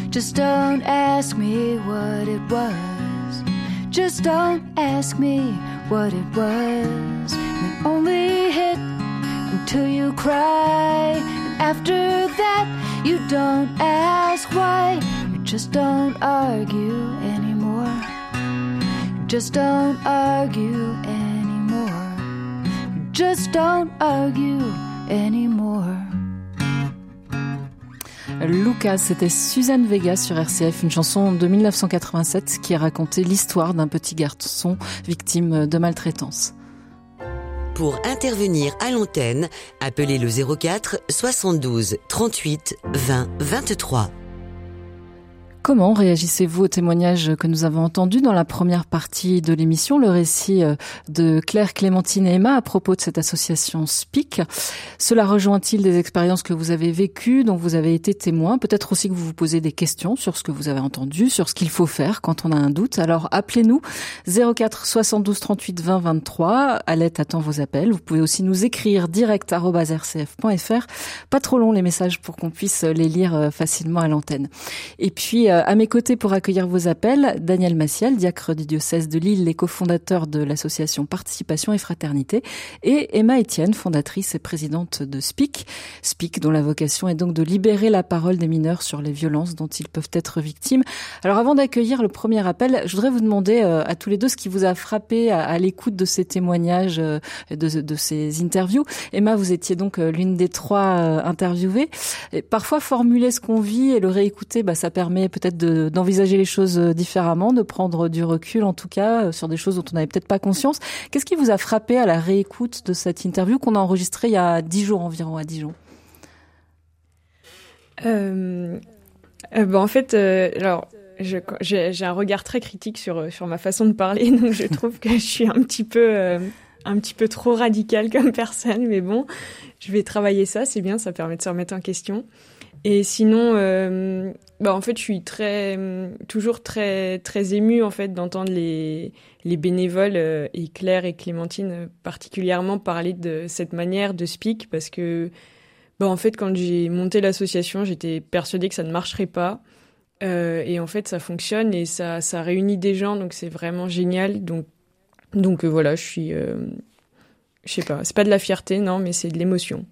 Just don't ask me what it was. Just don't ask me what it was. And only hit until you cry. And after that, you don't ask why. You just don't argue anymore. You just don't argue anymore. You just don't argue anymore. Lucas, c'était Suzanne Vega sur RCF, une chanson de 1987 qui racontait l'histoire d'un petit garçon victime de maltraitance. Pour intervenir à l'antenne, appelez le 04 72 38 20 23. Comment réagissez-vous au témoignage que nous avons entendu dans la première partie de l'émission, le récit euh, de Claire, Clémentine et Emma à propos de cette association SPIC Cela rejoint-il des expériences que vous avez vécues, dont vous avez été témoin? Peut-être aussi que vous vous posez des questions sur ce que vous avez entendu, sur ce qu'il faut faire quand on a un doute. Alors appelez-nous 04 72 38 20 23. Alette attend vos appels. Vous pouvez aussi nous écrire direct rcf.fr. Pas trop long les messages pour qu'on puisse les lire euh, facilement à l'antenne. Et puis à mes côtés pour accueillir vos appels, Daniel Massiel, diacre du diocèse de Lille, les cofondateurs de l'association Participation et Fraternité, et Emma Etienne, fondatrice et présidente de SPIC. SPIC dont la vocation est donc de libérer la parole des mineurs sur les violences dont ils peuvent être victimes. Alors avant d'accueillir le premier appel, je voudrais vous demander euh, à tous les deux ce qui vous a frappé à, l'écoute de ces témoignages, euh, de, de, ces interviews. Emma, vous étiez donc l'une des trois interviewées. Et parfois formuler ce qu'on vit et le réécouter, bah, ça permet peut peut-être d'envisager les choses euh, différemment, de prendre du recul en tout cas euh, sur des choses dont on n'avait peut-être pas conscience. Qu'est-ce qui vous a frappé à la réécoute de cette interview qu'on a enregistrée il y a dix jours environ à Dijon? Euh, euh bah, En fait, alors j'ai un regard très critique sur sur ma façon de parler, donc je trouve que je suis un petit peu un petit peu trop radical comme personne, mais bon, je vais travailler ça, c'est bien, ça permet de se remettre en question. Et sinon, euh, bah en fait, je suis très, toujours très, très émue en fait d'entendre les, les bénévoles euh, et Claire et Clémentine euh, particulièrement parler de cette manière de speak parce que, bah en fait, quand j'ai monté l'association, j'étais persuadée que ça ne marcherait pas. Et en fait, ça fonctionne et ça, ça réunit des gens, donc c'est vraiment génial. Donc, donc voilà, je suis, je sais pas, c'est pas de la fierté, non, mais c'est de l'émotion.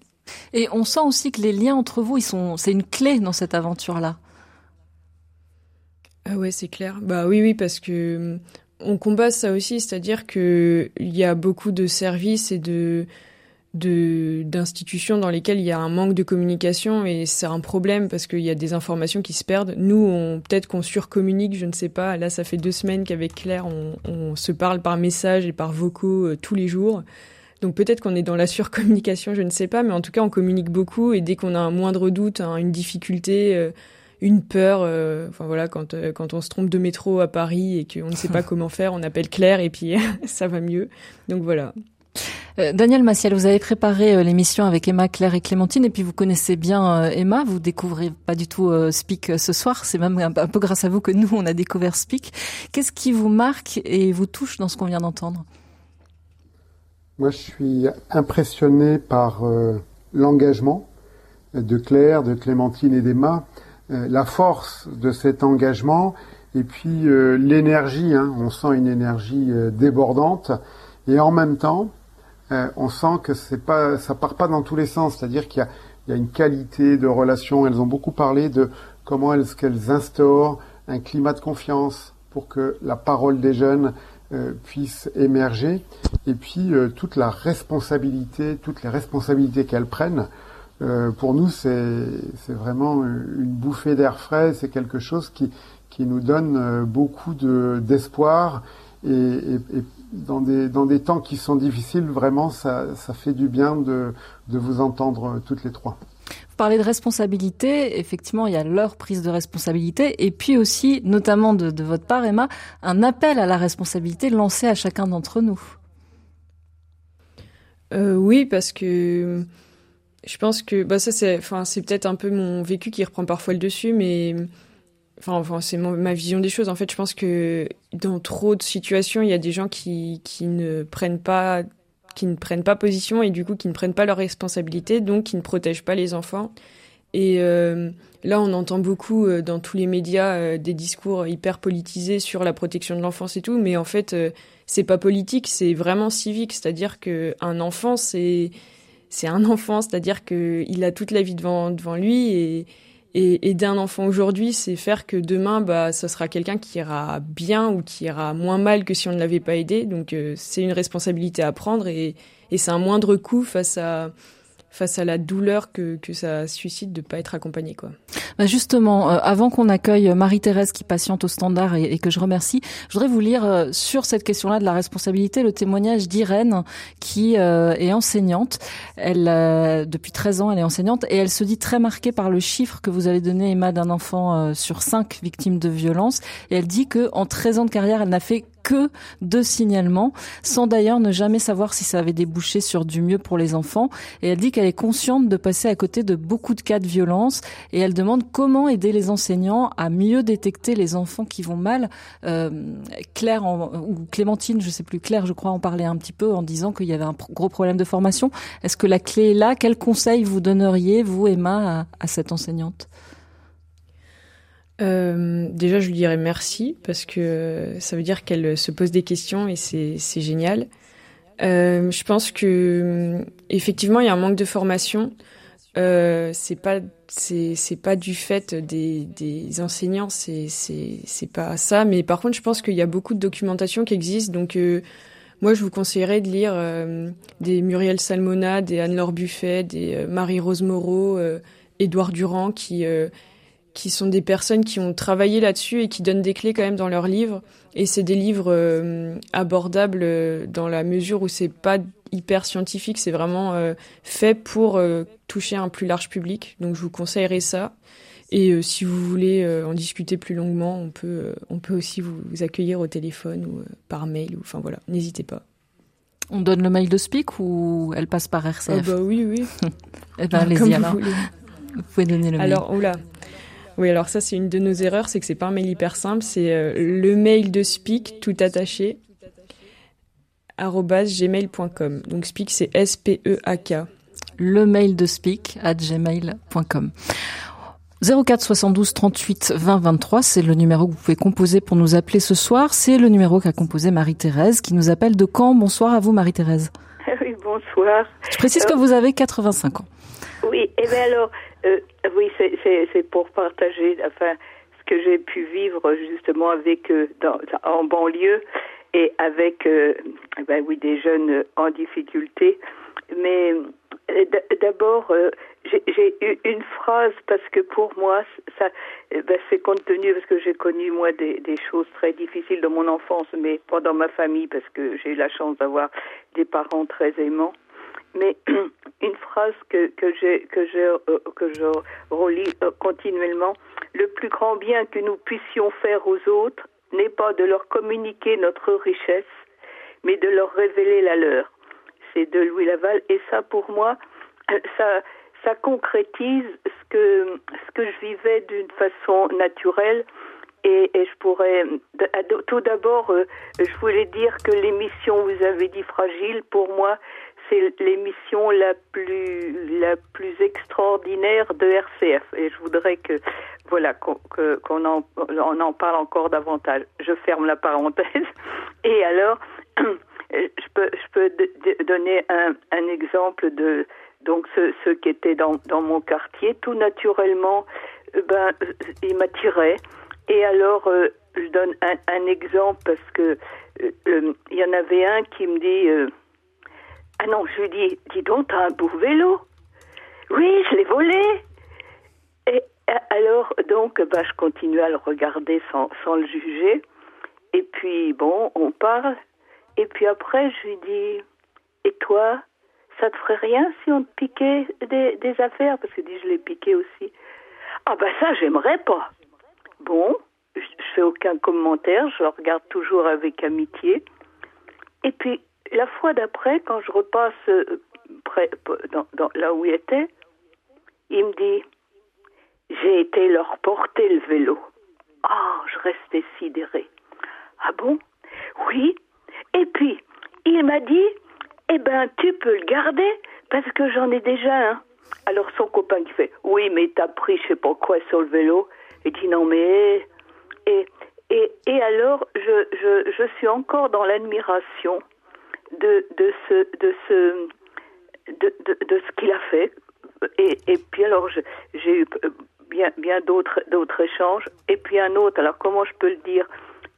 Et on sent aussi que les liens entre vous, ils sont, c'est une clé dans cette aventure-là. Ah ouais, c'est clair. Bah oui, oui, parce que on combat ça aussi, c'est-à-dire que il y a beaucoup de services et de d'institutions dans lesquelles il y a un manque de communication et c'est un problème parce qu'il y a des informations qui se perdent. Nous, peut-être qu'on surcommunique, je ne sais pas. Là, ça fait deux semaines qu'avec Claire, on, on, se parle par message et par vocaux euh, tous les jours. Donc peut-être qu'on est dans la surcommunication, je ne sais pas, mais en tout cas on communique beaucoup et dès qu'on a un moindre doute, hein, une difficulté, euh, une peur, euh, enfin voilà, quand euh, quand on se trompe de métro à Paris et qu'on ne sait pas comment faire, on appelle Claire et puis ça va mieux. Donc voilà. Daniel Massiel, vous avez préparé l'émission avec Emma, Claire et Clémentine, et puis vous connaissez bien Emma, vous découvrez pas du tout Speak ce soir, c'est même un, peu grâce à vous que nous on a découvert Speak. Qu'est-ce qui vous marque et vous touche dans ce qu'on vient d'entendre? Moi, je suis impressionné par euh, l'engagement de Claire, de Clémentine et d'Emma, euh, la force de cet engagement et puis euh, l'énergie. Hein, on sent une énergie débordante et en même temps, on sent que c'est pas, ça part pas dans tous les sens. C'est-à-dire qu'il y, y a, une qualité de relation. Elles ont beaucoup parlé de comment est-ce qu'elles instaurent un climat de confiance pour que la parole des jeunes puisse émerger et puis euh, toute la responsabilité, toutes les responsabilités qu'elles prennent. Euh, pour nous, c'est vraiment une bouffée d'air frais, c'est quelque chose qui, qui nous donne beaucoup d'espoir et, et, et, dans, des, dans des temps qui sont difficiles, vraiment, ça, ça fait du bien de, de vous entendre toutes les trois. Vous parlez de responsabilité, effectivement, il y a leur prise de responsabilité, et puis aussi, notamment de, votre part, Emma, un appel à la responsabilité lancé à chacun d'entre nous. Euh, oui, parce que je pense que bah ça c'est, peut-être un peu mon vécu qui reprend parfois le dessus, mais enfin, c'est ma vision des choses. En fait, je pense que dans trop de situations, il y a des gens qui ne prennent pas qui ne prennent pas position et du coup qui ne prennent pas leurs responsabilités, donc qui ne protègent pas les enfants. Et euh, là, on entend beaucoup euh, dans tous les médias euh, des discours hyper politisés sur la protection de l'enfance et tout, mais en fait, c'est pas politique, c'est vraiment civique. C'est-à-dire que un enfant, c'est c'est un enfant, c'est-à-dire que il a toute la vie devant devant lui et et aider un enfant aujourd'hui, c'est faire que demain, bah, ça sera quelqu'un qui ira bien ou qui ira moins mal que si on ne l'avait pas aidé. Donc, euh, c'est une responsabilité à prendre et, et c'est un moindre coût face à face à la douleur que, que ça suscite de pas être accompagné quoi. Bah justement, euh, avant qu'on accueille Marie-Thérèse qui patiente au standard et, que je remercie, je voudrais vous lire euh, sur cette question-là de la responsabilité le témoignage d'Irène qui euh, est enseignante. Elle depuis 13 ans, elle est enseignante et elle se dit très marquée par le chiffre que vous avez donné Emma d'un enfant sur cinq victimes de violence et elle dit que en 13 ans de carrière, elle n'a fait que de signalements, sans d'ailleurs ne jamais savoir si ça avait débouché sur du mieux pour les enfants. Et elle dit qu'elle est consciente de passer à côté de beaucoup de cas de violence et elle demande comment aider les enseignants à mieux détecter les enfants qui vont mal. Euh, Claire ou Clémentine, je sais plus, Claire, je crois, en parlait un petit peu en disant qu'il y avait un gros problème de formation. Est-ce que la clé est là? Quel conseil vous donneriez, vous, Emma, à cette enseignante? Euh, déjà, je lui dirais merci parce que ça veut dire qu'elle se pose des questions et c'est génial. Euh, je pense que effectivement, il y a un manque de formation. Euh, c'est pas c'est pas du fait des, enseignants, c'est c'est pas ça. Mais par contre, je pense qu'il y a beaucoup de documentation qui existe. Donc euh, moi, je vous conseillerais de lire euh, des Muriel Salmona, des Anne-Laure Buffet, des Marie-Rose Moreau, Édouard Durand, qui qui sont des personnes qui ont travaillé là-dessus et qui donnent des clés quand même dans leurs livres. Et c'est des livres euh, abordables euh, dans la mesure où c'est pas hyper scientifique, c'est vraiment euh, fait pour toucher un plus large public. Donc je vous conseillerais ça. Et si vous voulez en discuter plus longuement, on peut, on peut aussi vous, accueillir au téléphone ou par mail. Ou, enfin voilà, n'hésitez pas. On donne le mail de Speak ou elle passe par RCF oh bah oui, oui. eh ben, allez-y alors. Vous, vous, pouvez donner le mail. Alors, oula. Oui, alors ça c'est une de nos erreurs, c'est que c'est pas un mail hyper simple, c'est euh, le mail de Speak tout attaché gmail.com. Donc Speak c'est S P E A K. Le mail de Speak at gmail.com. 04 72 38 20 23, c'est le numéro que vous pouvez composer pour nous appeler ce soir. C'est le numéro qu'a composé Marie-Thérèse qui nous appelle de Caen. Bonsoir à vous Marie-Thérèse. Oui, bonsoir. Je précise que vous avez 85 ans. Oui, et eh bien alors, euh, oui, c'est pour partager enfin, ce que j'ai pu vivre justement avec euh, dans, en banlieue et avec euh, ben oui, des jeunes en difficulté. Mais d'abord, j'ai eu une phrase parce que pour moi, ça, ben c'est compte tenu parce que j'ai connu moi des, des, choses très difficiles dans mon enfance, mais pas dans ma famille parce que j'ai eu la chance d'avoir des parents très aimants mais une phrase que, que j'ai que je euh, que je relis euh, continuellement. Le plus grand bien que nous puissions faire aux autres n'est pas de leur communiquer notre richesse mais de leur révéler la leur. C'est de Louis Laval. Et ça pour moi euh, ça ça concrétise ce que ce que je vivais d'une façon naturelle. Et, et, je pourrais tout d'abord, je voulais dire que l'émission, vous avez dit fragile, pour moi, c'est l'émission la plus la plus extraordinaire de RCF et je voudrais que voilà qu'on en on en parle encore davantage. Je ferme la parenthèse. Et alors je peux je peux donner un, exemple de donc ceux, qui étaient dans, dans mon quartier. Tout naturellement euh, ben ils m'attiraient et alors euh, je donne un, exemple parce que euh, il y en avait un qui me dit ah non, je lui dis, dis donc, t'as un beau vélo. Oui, je l'ai volé. Et alors, donc, bah, je continue à le regarder sans, sans le juger. Et puis, bon, on parle. Et puis après, je lui dis, et toi, ça te ferait rien si on te piquait des, des affaires? Parce que dit, je l'ai piqué aussi. Ah bah ça, j'aimerais pas. Bon, je fais aucun commentaire, je le regarde toujours avec amitié. Et puis, la fois d'après, quand je repasse euh, près, dans, dans, là où il était, il me dit J'ai été leur porter le vélo. Ah, je restais sidérée. Ah bon? Oui. Et puis, il m'a dit Eh ben, tu peux le garder parce que j'en ai déjà un. Alors son copain qui fait Oui, mais t'as pris je sais pas quoi sur le vélo. Il dit Non, mais. Et, et, et alors, je, je, je suis encore dans l'admiration de, de ce, de ce, de, de, ce qu'il a fait. Et, et puis alors, j'ai eu bien, bien d'autres, échanges. Et puis un autre, alors comment je peux le dire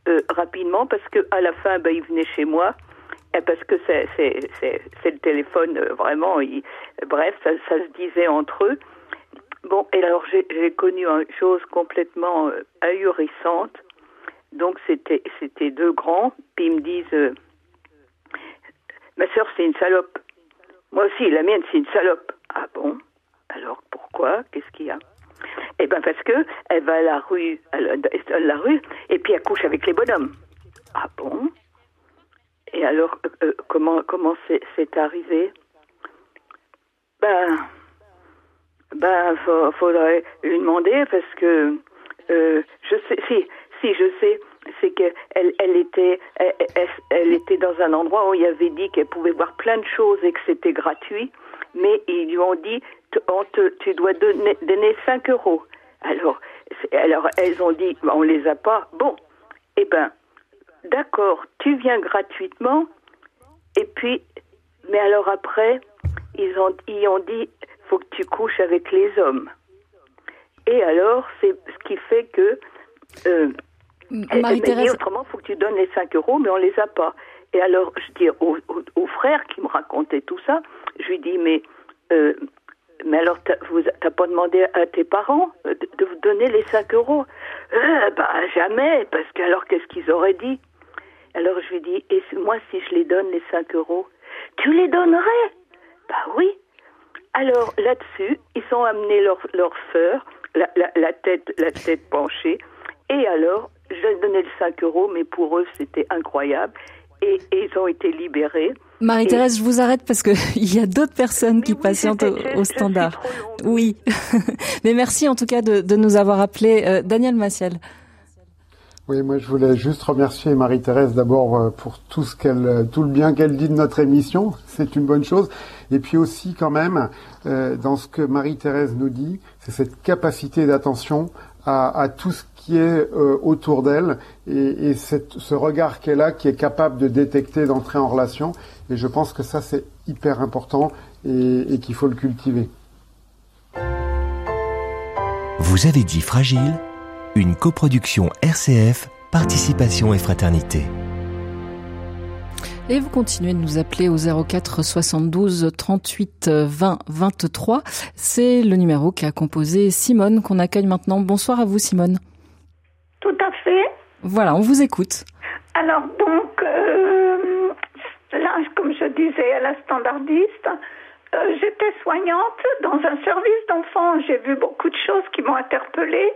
euh, rapidement Parce que à la fin, ben, il venait chez moi. parce que c'est le téléphone, euh, vraiment, bref, ça, ça, se disait entre eux. Bon, et alors j'ai connu une chose complètement euh, ahurissante. Donc c'était deux grands, puis ils me disent euh, Ma sœur, c'est une salope. Moi aussi, la mienne, c'est une salope. Ah bon? Alors pourquoi? Qu'est-ce qu'il y a? Eh ben parce que elle va à la rue, la rue, et puis elle couche avec les bonhommes. Ah bon? Et alors, euh, euh, comment comment c'est arrivé? Ben, ben, faudrait lui demander parce que euh, je sais, si, si, je sais, c'est qu'elle elle était, elle, était dans un endroit où il avait dit qu'elle pouvait voir plein de choses et que c'était gratuit, mais ils lui ont dit, on te, tu dois donner, donner 5 euros. Alors, alors elles ont dit, on les a pas. Bon, eh ben, d'accord, tu viens gratuitement, et puis, mais alors après, ils ont, ils ont dit, faut que tu couches avec les hommes. Et alors, c'est ce qui fait que. Euh, Marie-Thérèse. Autrement, il faut que tu donnes les 5 euros, mais on les a pas. Et alors, je dis au, frère qui me racontait tout ça, je lui dis, mais. Euh, mais alors, tu n'as pas demandé à tes parents de, vous donner les 5 euros? Euh, Bah, jamais, parce que alors, qu'est-ce qu'ils auraient dit? Alors, je lui dis, et moi, si je les donne, les 5 euros, tu les donnerais? Bah oui. Alors, là-dessus, ils ont amené leur, leur sœur, la, la, tête, la tête penchée, et alors, je donnais le 5 euros, mais pour eux, c'était incroyable. Et, ils ont été libérés. Marie-Thérèse, je vous arrête parce qu'il y a d'autres personnes qui patientent au, standard. Oui. mais merci en tout cas de, de nous avoir appelé. Euh, Daniel Massiel. Oui, moi je voulais juste remercier Marie-Thérèse d'abord euh, pour tout ce qu'elle, euh, tout le bien qu'elle dit de notre émission, c'est une bonne chose. Et puis aussi quand même, dans ce que Marie-Thérèse nous dit, c'est cette capacité d'attention à, tout ce qui est euh, autour d'elle et, ce regard qu'elle a qui est capable de détecter, d'entrer en relation. Et je pense que ça, c'est hyper important et qu'il faut le cultiver. Vous avez dit Fragile, une coproduction RCF, Participation et Fraternité. Et vous continuez de nous appeler au 04 72 38 20 23. C'est le numéro qu'a composé Simone qu'on accueille maintenant. Bonsoir à vous Simone. Tout à fait. Voilà, on vous écoute. Alors donc, euh, là, comme je disais à la standardiste, euh, j'étais soignante dans un service d'enfants. J'ai vu beaucoup de choses qui m'ont interpellée.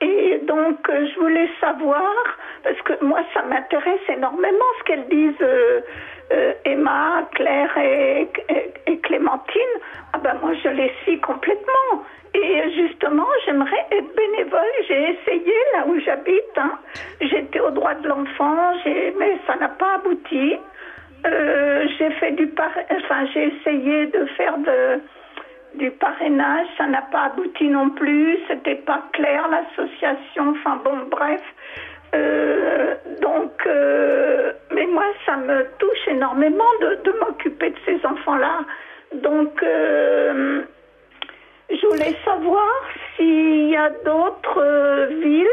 Et donc, euh, je voulais savoir, parce que moi, ça m'intéresse énormément ce qu'elles disent Emma, Claire et, Clémentine. Ah ben moi, je les suis complètement. Et justement, j'aimerais être bénévole. J'ai essayé là où j'habite. Hein. J'étais au droit de l'enfant, mais ça n'a pas abouti. Euh, j'ai fait du par... enfin, j'ai essayé de faire de... du parrainage, ça n'a pas abouti non plus. C'était pas clair l'association. Enfin bon, bref. Euh, donc, euh, mais moi, ça me touche énormément de, m'occuper de ces enfants-là. Donc, je voulais savoir s'il y a d'autres euh, villes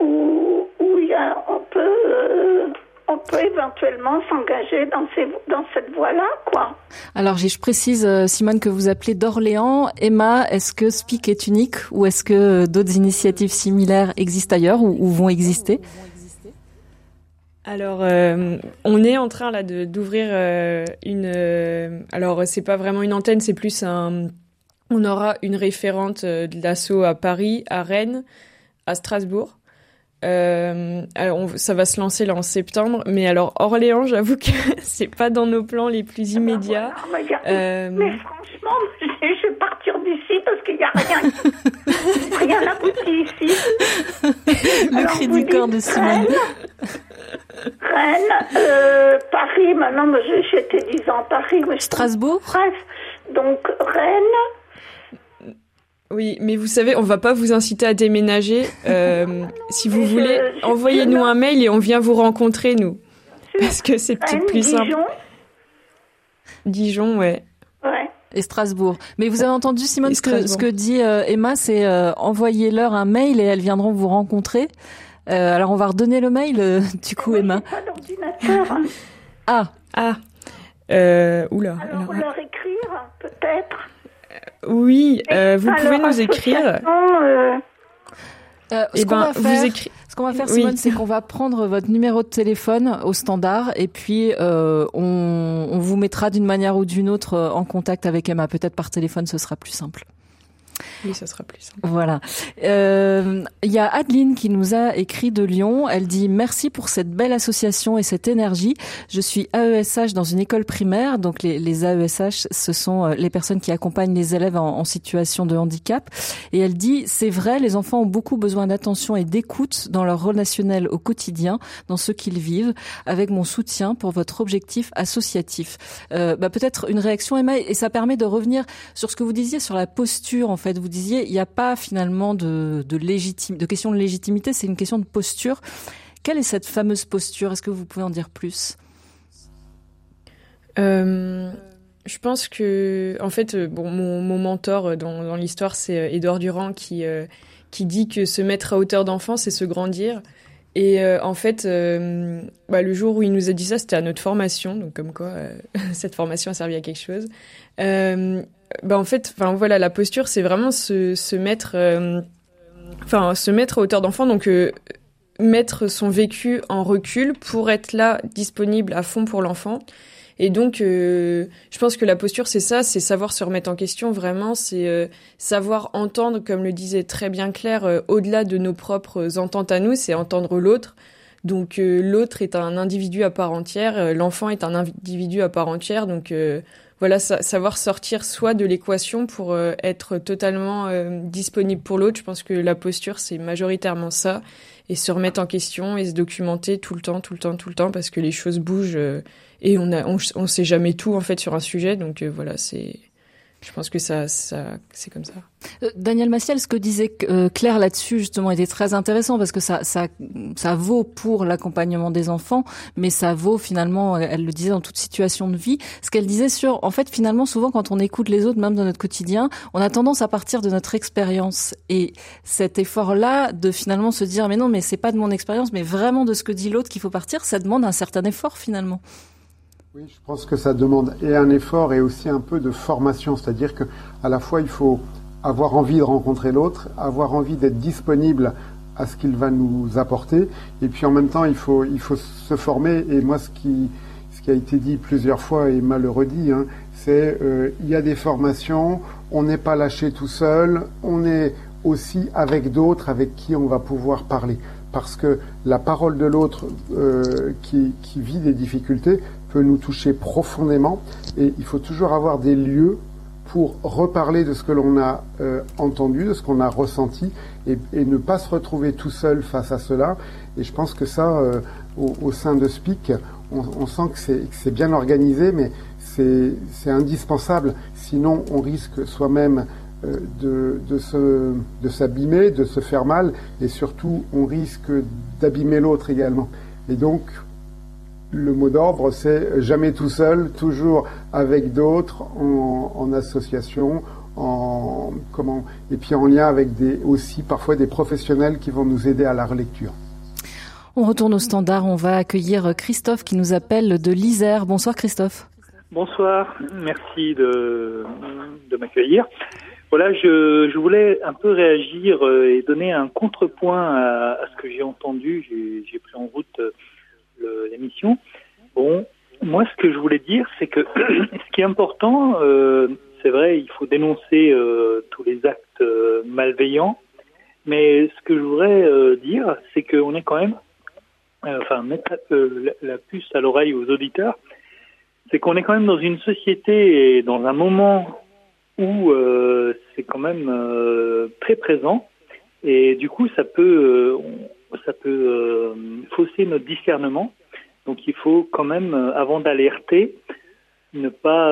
où, où y a, on peut euh, on peut éventuellement s'engager dans, ces, dans cette voie-là, quoi. Alors, je précise, euh, Simone, que vous appelez d'Orléans. Emma, est-ce que Speak est unique ou est-ce que d'autres initiatives similaires existent ailleurs ou, vont exister? Alors, on est en train là d'ouvrir une. alors, c'est pas vraiment une antenne, c'est plus un, on aura une référente euh, de l'assaut à Paris, à Rennes, à Strasbourg. Euh, alors ça va se lancer là en septembre, mais alors Orléans, j'avoue que c'est pas dans nos plans les plus ah ben immédiats. euh... Mais franchement, je vais partir d'ici parce qu'il n'y a rien, rien n'aboutit ici. Le alors, cri du corps de Simone. Rennes, euh, Paris, maintenant j'étais 10 ans à Paris. Strasbourg Bref, donc Rennes, oui, mais vous savez, on va pas vous inciter à déménager. Euh, si vous voulez, envoyez-nous un mail et on vient vous rencontrer, nous. Parce que c'est peut-être plus simple. Dijon Dijon, ouais. Ouais. Et Strasbourg. Mais vous avez entendu, Simone, ce que, ce que, dit euh, Emma, c'est euh, envoyez-leur un mail et elles viendront vous rencontrer. alors, on va redonner le mail, du coup, Emma. Pas d'ordinateur. Hein. Ah Ah euh, Oula. Alors, leur écrire, peut-être Oui, euh, vous pouvez nous écrire. euh, Euh, Eh ce qu'on va vous faire, écri- ce qu'on va faire, Oui. Simone, c'est qu'on va prendre votre numéro de téléphone au standard et puis euh, on, on vous mettra d'une manière ou d'une autre euh, en contact avec Emma. Peut-être par téléphone, ce sera plus simple. Oui, ça sera plus simple. Voilà. Euh, Il y a Adeline qui nous a écrit de Lyon. Elle dit merci pour cette belle association et cette énergie. Je suis AESH dans une école primaire. Donc les, les AESH, ce sont euh, les personnes qui accompagnent les élèves en, en situation de handicap. Et elle dit c'est vrai, les enfants ont beaucoup besoin d'attention et d'écoute dans leur relationnel au quotidien, dans ce qu'ils vivent. Avec mon soutien pour votre objectif associatif. Euh, bah, peut-être une réaction Emma et ça permet de revenir sur ce que vous disiez sur la posture. En fait, disiez il n'y a pas finalement de de de question de légitimité, c'est une question de posture. Quelle est cette fameuse posture? Est-ce que vous pouvez en dire plus? Euh, je pense que, en fait, euh, bon, mon, mentor euh, dans, l'histoire, c'est Édouard Durand qui, qui dit que se mettre à hauteur d'enfant, c'est se grandir. Et euh, en fait, euh, bah, le jour où il nous a dit ça, c'était à notre formation, donc comme quoi euh, cette formation a servi à quelque chose. Euh, bah, en fait, enfin voilà, la posture, c'est vraiment se, se mettre, euh, enfin se mettre à hauteur d'enfant, donc euh, mettre son vécu en recul pour être là, disponible à fond pour l'enfant. Et donc, euh, je pense que la posture, c'est ça, c'est savoir se remettre en question, vraiment, c'est euh, savoir entendre, comme le disait très bien Claire, euh, au-delà de nos propres ententes à nous, c'est entendre l'autre. Donc, euh, l'autre est un individu à part entière, euh, l'enfant est un individu à part entière, donc euh, voilà, sa- savoir sortir soit de l'équation pour être totalement disponible pour l'autre. Je pense que la posture, c'est majoritairement ça, et se remettre en question et se documenter tout le temps, tout le temps, tout le temps, parce que les choses bougent et on a, on, on sait jamais tout en fait sur un sujet. Donc euh, voilà, c'est, je pense que ça, ça, c'est comme ça. Euh, Daniel Massiel, ce que disait euh, Claire là-dessus justement était très intéressant parce que ça, ça, ça vaut pour l'accompagnement des enfants, mais ça vaut finalement, elle le disait dans toute situation de vie. Ce qu'elle disait sur, en fait, finalement, souvent quand on écoute les autres, même dans notre quotidien, on a tendance à partir de notre expérience et cet effort-là de finalement se dire, mais non, mais c'est pas de mon expérience, mais vraiment de ce que dit l'autre qu'il faut partir, ça demande un certain effort finalement. Oui, je pense que ça demande et un effort et aussi un peu de formation, c'est-à-dire que à la fois il faut avoir envie de rencontrer l'autre, avoir envie d'être disponible à ce qu'il va nous apporter, et puis en même temps il faut il faut se former. Et moi, ce qui ce qui a été dit plusieurs fois et mal redit, hein, c'est euh, il y a des formations, on n'est pas lâché tout seul, on est aussi avec d'autres avec qui on va pouvoir parler. Parce que la parole de l'autre euh, qui vit des difficultés peut nous toucher profondément et il faut toujours avoir des lieux pour reparler de ce que l'on a euh, entendu, de ce qu'on a ressenti et, ne pas se retrouver tout seul face à cela. Et je pense que ça, euh, au, sein de Speak, on, sent que c'est bien organisé, mais c'est indispensable. Sinon, on risque soi-même euh, de, de, se, de s'abîmer, de se faire mal, et surtout, on risque d'abîmer l'autre également. Et donc, le mot d'ordre, c'est jamais tout seul, toujours avec d'autres, en, en, association, en comment, et puis en lien avec des aussi parfois des professionnels qui vont nous aider à la relecture. On retourne au standard, on va accueillir Christophe qui nous appelle de l'Isère. Bonsoir Christophe. Bonsoir, merci de, de m'accueillir. Voilà, je, je, voulais un peu réagir et donner un contrepoint à, à ce que j'ai entendu. J'ai pris en route l'émission. Bon, moi, ce que je voulais dire, c'est que ce qui est important, euh, c'est vrai, il faut dénoncer euh, tous les actes euh, malveillants, mais ce que je voudrais dire, c'est qu'on est quand même, enfin, mettre la, la, puce à l'oreille aux auditeurs, c'est qu'on est quand même dans une société et dans un moment où c'est quand même très présent, et du coup, ça peut, ça peut fausser notre discernement. Donc il faut quand même, avant d'alerter, ne pas,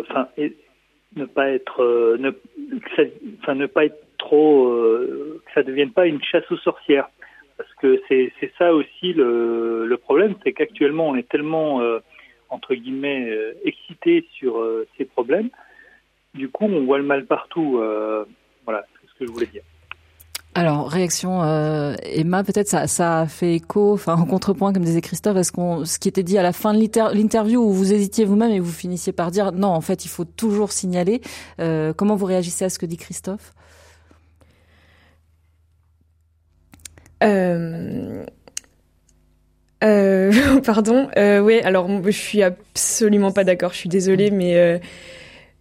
enfin, euh, ne pas être, euh, ne, enfin, ne pas être trop, euh, que ça devienne pas une chasse aux sorcières, parce que c'est ça aussi le problème, c'est qu'actuellement on est tellement entre guillemets excité sur ces problèmes, du coup on voit le mal partout. voilà, c'est ce que je voulais dire. Alors, réaction euh, Emma, peut-être ça, ça a fait écho, enfin en contrepoint, comme disait Christophe, est-ce qu'on, ce qui était dit à la fin de l'interview où vous hésitiez vous-même et vous finissiez par dire non, en fait, il faut toujours signaler. Euh, comment vous réagissez à ce que dit Christophe? Euh... Pardon. Oui, alors je suis absolument pas d'accord. Je suis désolée, mais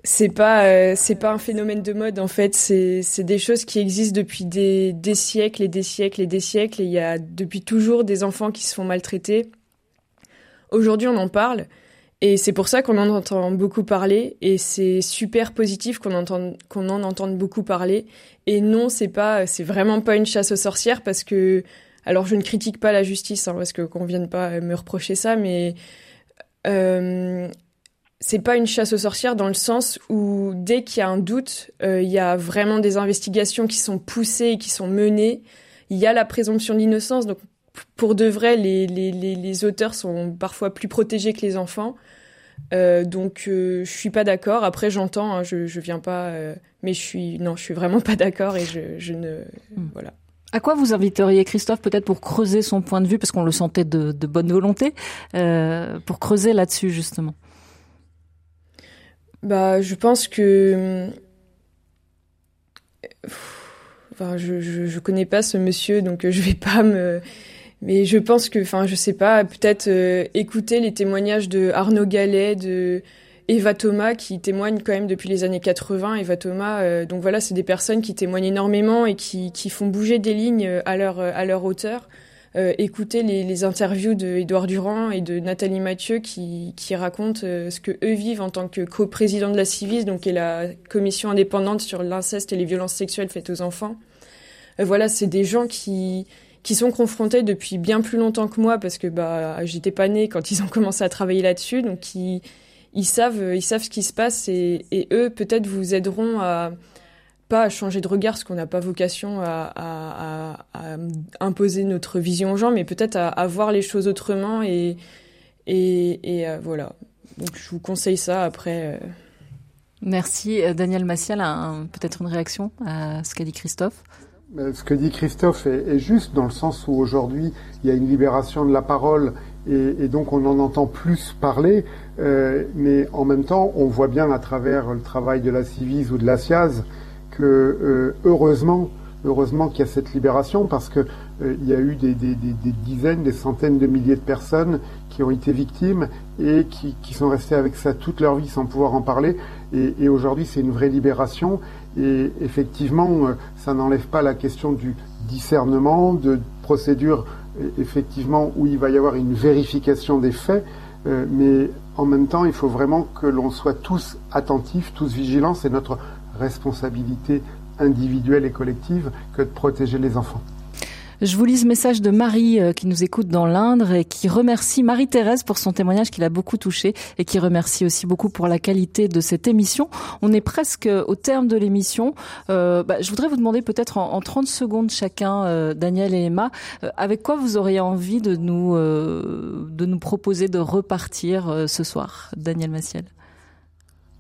c'est pas euh, c'est pas un phénomène de mode en fait. C'est c'est des choses qui existent depuis des des siècles et des siècles et des siècles. Et il y a depuis toujours des enfants qui se font maltraiter. Aujourd'hui, on en parle. Et c'est pour ça qu'on en entend beaucoup parler et c'est super positif qu'on entende qu'on en entende beaucoup parler. Et non, c'est pas c'est vraiment pas une chasse aux sorcières parce que alors je ne critique pas la justice hein, parce que qu'on vienne pas me reprocher ça, mais euh, c'est pas une chasse aux sorcières dans le sens où dès qu'il y a un doute, euh, il y a vraiment des investigations qui sont poussées et qui sont menées. Il y a la présomption d'innocence, donc pour de vrai, les, les, les, les, auteurs sont parfois plus protégés que les enfants. Euh, donc euh, je suis pas d'accord. Après j'entends, hein, je je viens pas, euh, mais je suis non, je suis vraiment pas d'accord et je, je ne Hmm. voilà. À quoi vous inviteriez Christophe peut-être pour creuser son point de vue parce qu'on le sentait de, de bonne volonté pour creuser là-dessus justement? Bah je pense que enfin je, je je connais pas ce monsieur donc euh, je vais pas me mais je pense que enfin je sais pas peut-être euh, écouter les témoignages de Arnaud Gallet de Eva Thomas qui témoigne quand même depuis les années 80 Eva Thomas euh, donc voilà c'est des personnes qui témoignent énormément et qui qui font bouger des lignes à leur à leur hauteur euh, écouter les, interviews de Édouard Durand et de Nathalie Mathieu qui, qui racontent euh, ce que eux vivent en tant que coprésident de la CIVIS, donc qui est la commission indépendante sur l'inceste et les violences sexuelles faites aux enfants. Euh, voilà, c'est des gens qui qui sont confrontés depuis bien plus longtemps que moi parce que bah j'étais pas née quand ils ont commencé à travailler là-dessus, donc ils ils savent ils savent ce qui se passe et, et eux peut-être vous aideront à pas à changer de regard, parce qu'on n'a pas vocation à, à, à, à, imposer notre vision aux gens, mais peut-être à, à, voir les choses autrement et, et, et euh, voilà. Donc je vous conseille ça après. Euh... Merci. Daniel Massiel a peut-être une réaction à ce qu'a dit Christophe? Ce que dit Christophe est, est, juste dans le sens où aujourd'hui il y a une libération de la parole et, et donc on en entend plus parler, euh, mais en même temps on voit bien à travers le travail de la Civis ou de la SIAZ que euh, heureusement, heureusement qu'il y a cette libération parce que euh, il y a eu des, dizaines, des centaines de milliers de personnes qui ont été victimes et qui, sont restées avec ça toute leur vie sans pouvoir en parler. Et, aujourd'hui, c'est une vraie libération. Et effectivement, euh, ça n'enlève pas la question du discernement, de procédure effectivement où il va y avoir une vérification des faits. Mais en même temps, il faut vraiment que l'on soit tous attentifs, tous vigilants. C'est notre responsabilité individuelle et collective que de protéger les enfants. Je vous lis ce message de Marie euh, qui nous écoute dans l'Indre et qui remercie Marie-Thérèse pour son témoignage qui l'a beaucoup touché et qui remercie aussi beaucoup pour la qualité de cette émission. On est presque au terme de l'émission. Euh, bah, je voudrais vous demander peut-être en, en, 30 secondes chacun, euh, Daniel et Emma, avec quoi vous auriez envie de nous, de nous proposer de repartir ce soir Daniel Massiel.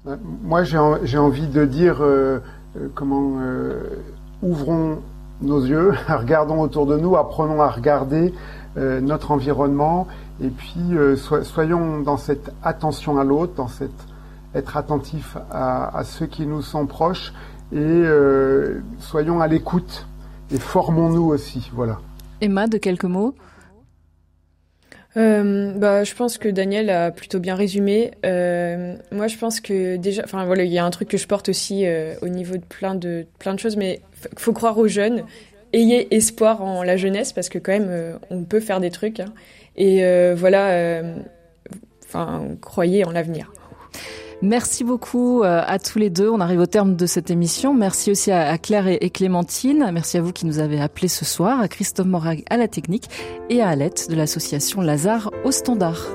Moi, j'ai envie de dire comment ouvrons nos yeux, regardons autour de nous, apprenons à regarder euh, notre environnement et puis euh, so soyons dans cette attention à l'autre, dans cette être attentif à, à, ceux qui nous sont proches et euh, soyons à l'écoute et formons-nous aussi, voilà. Emma, de quelques mots? Euh, bah, je pense que Daniel a plutôt bien résumé. Euh, moi, je pense que déjà, enfin voilà, il y a un truc que je porte aussi euh, au niveau de plein de plein de choses, mais faut croire aux jeunes. Ayez espoir en la jeunesse parce que quand même, on peut faire des trucs. Hein. Et voilà, enfin, croyez en l'avenir. Merci beaucoup euh, à tous les deux. On arrive au terme de cette émission. Merci aussi à Claire et Clémentine. Merci à vous qui nous avez appelés ce soir, à Christophe Morag à la technique et à Alette de l'association Lazare au standard.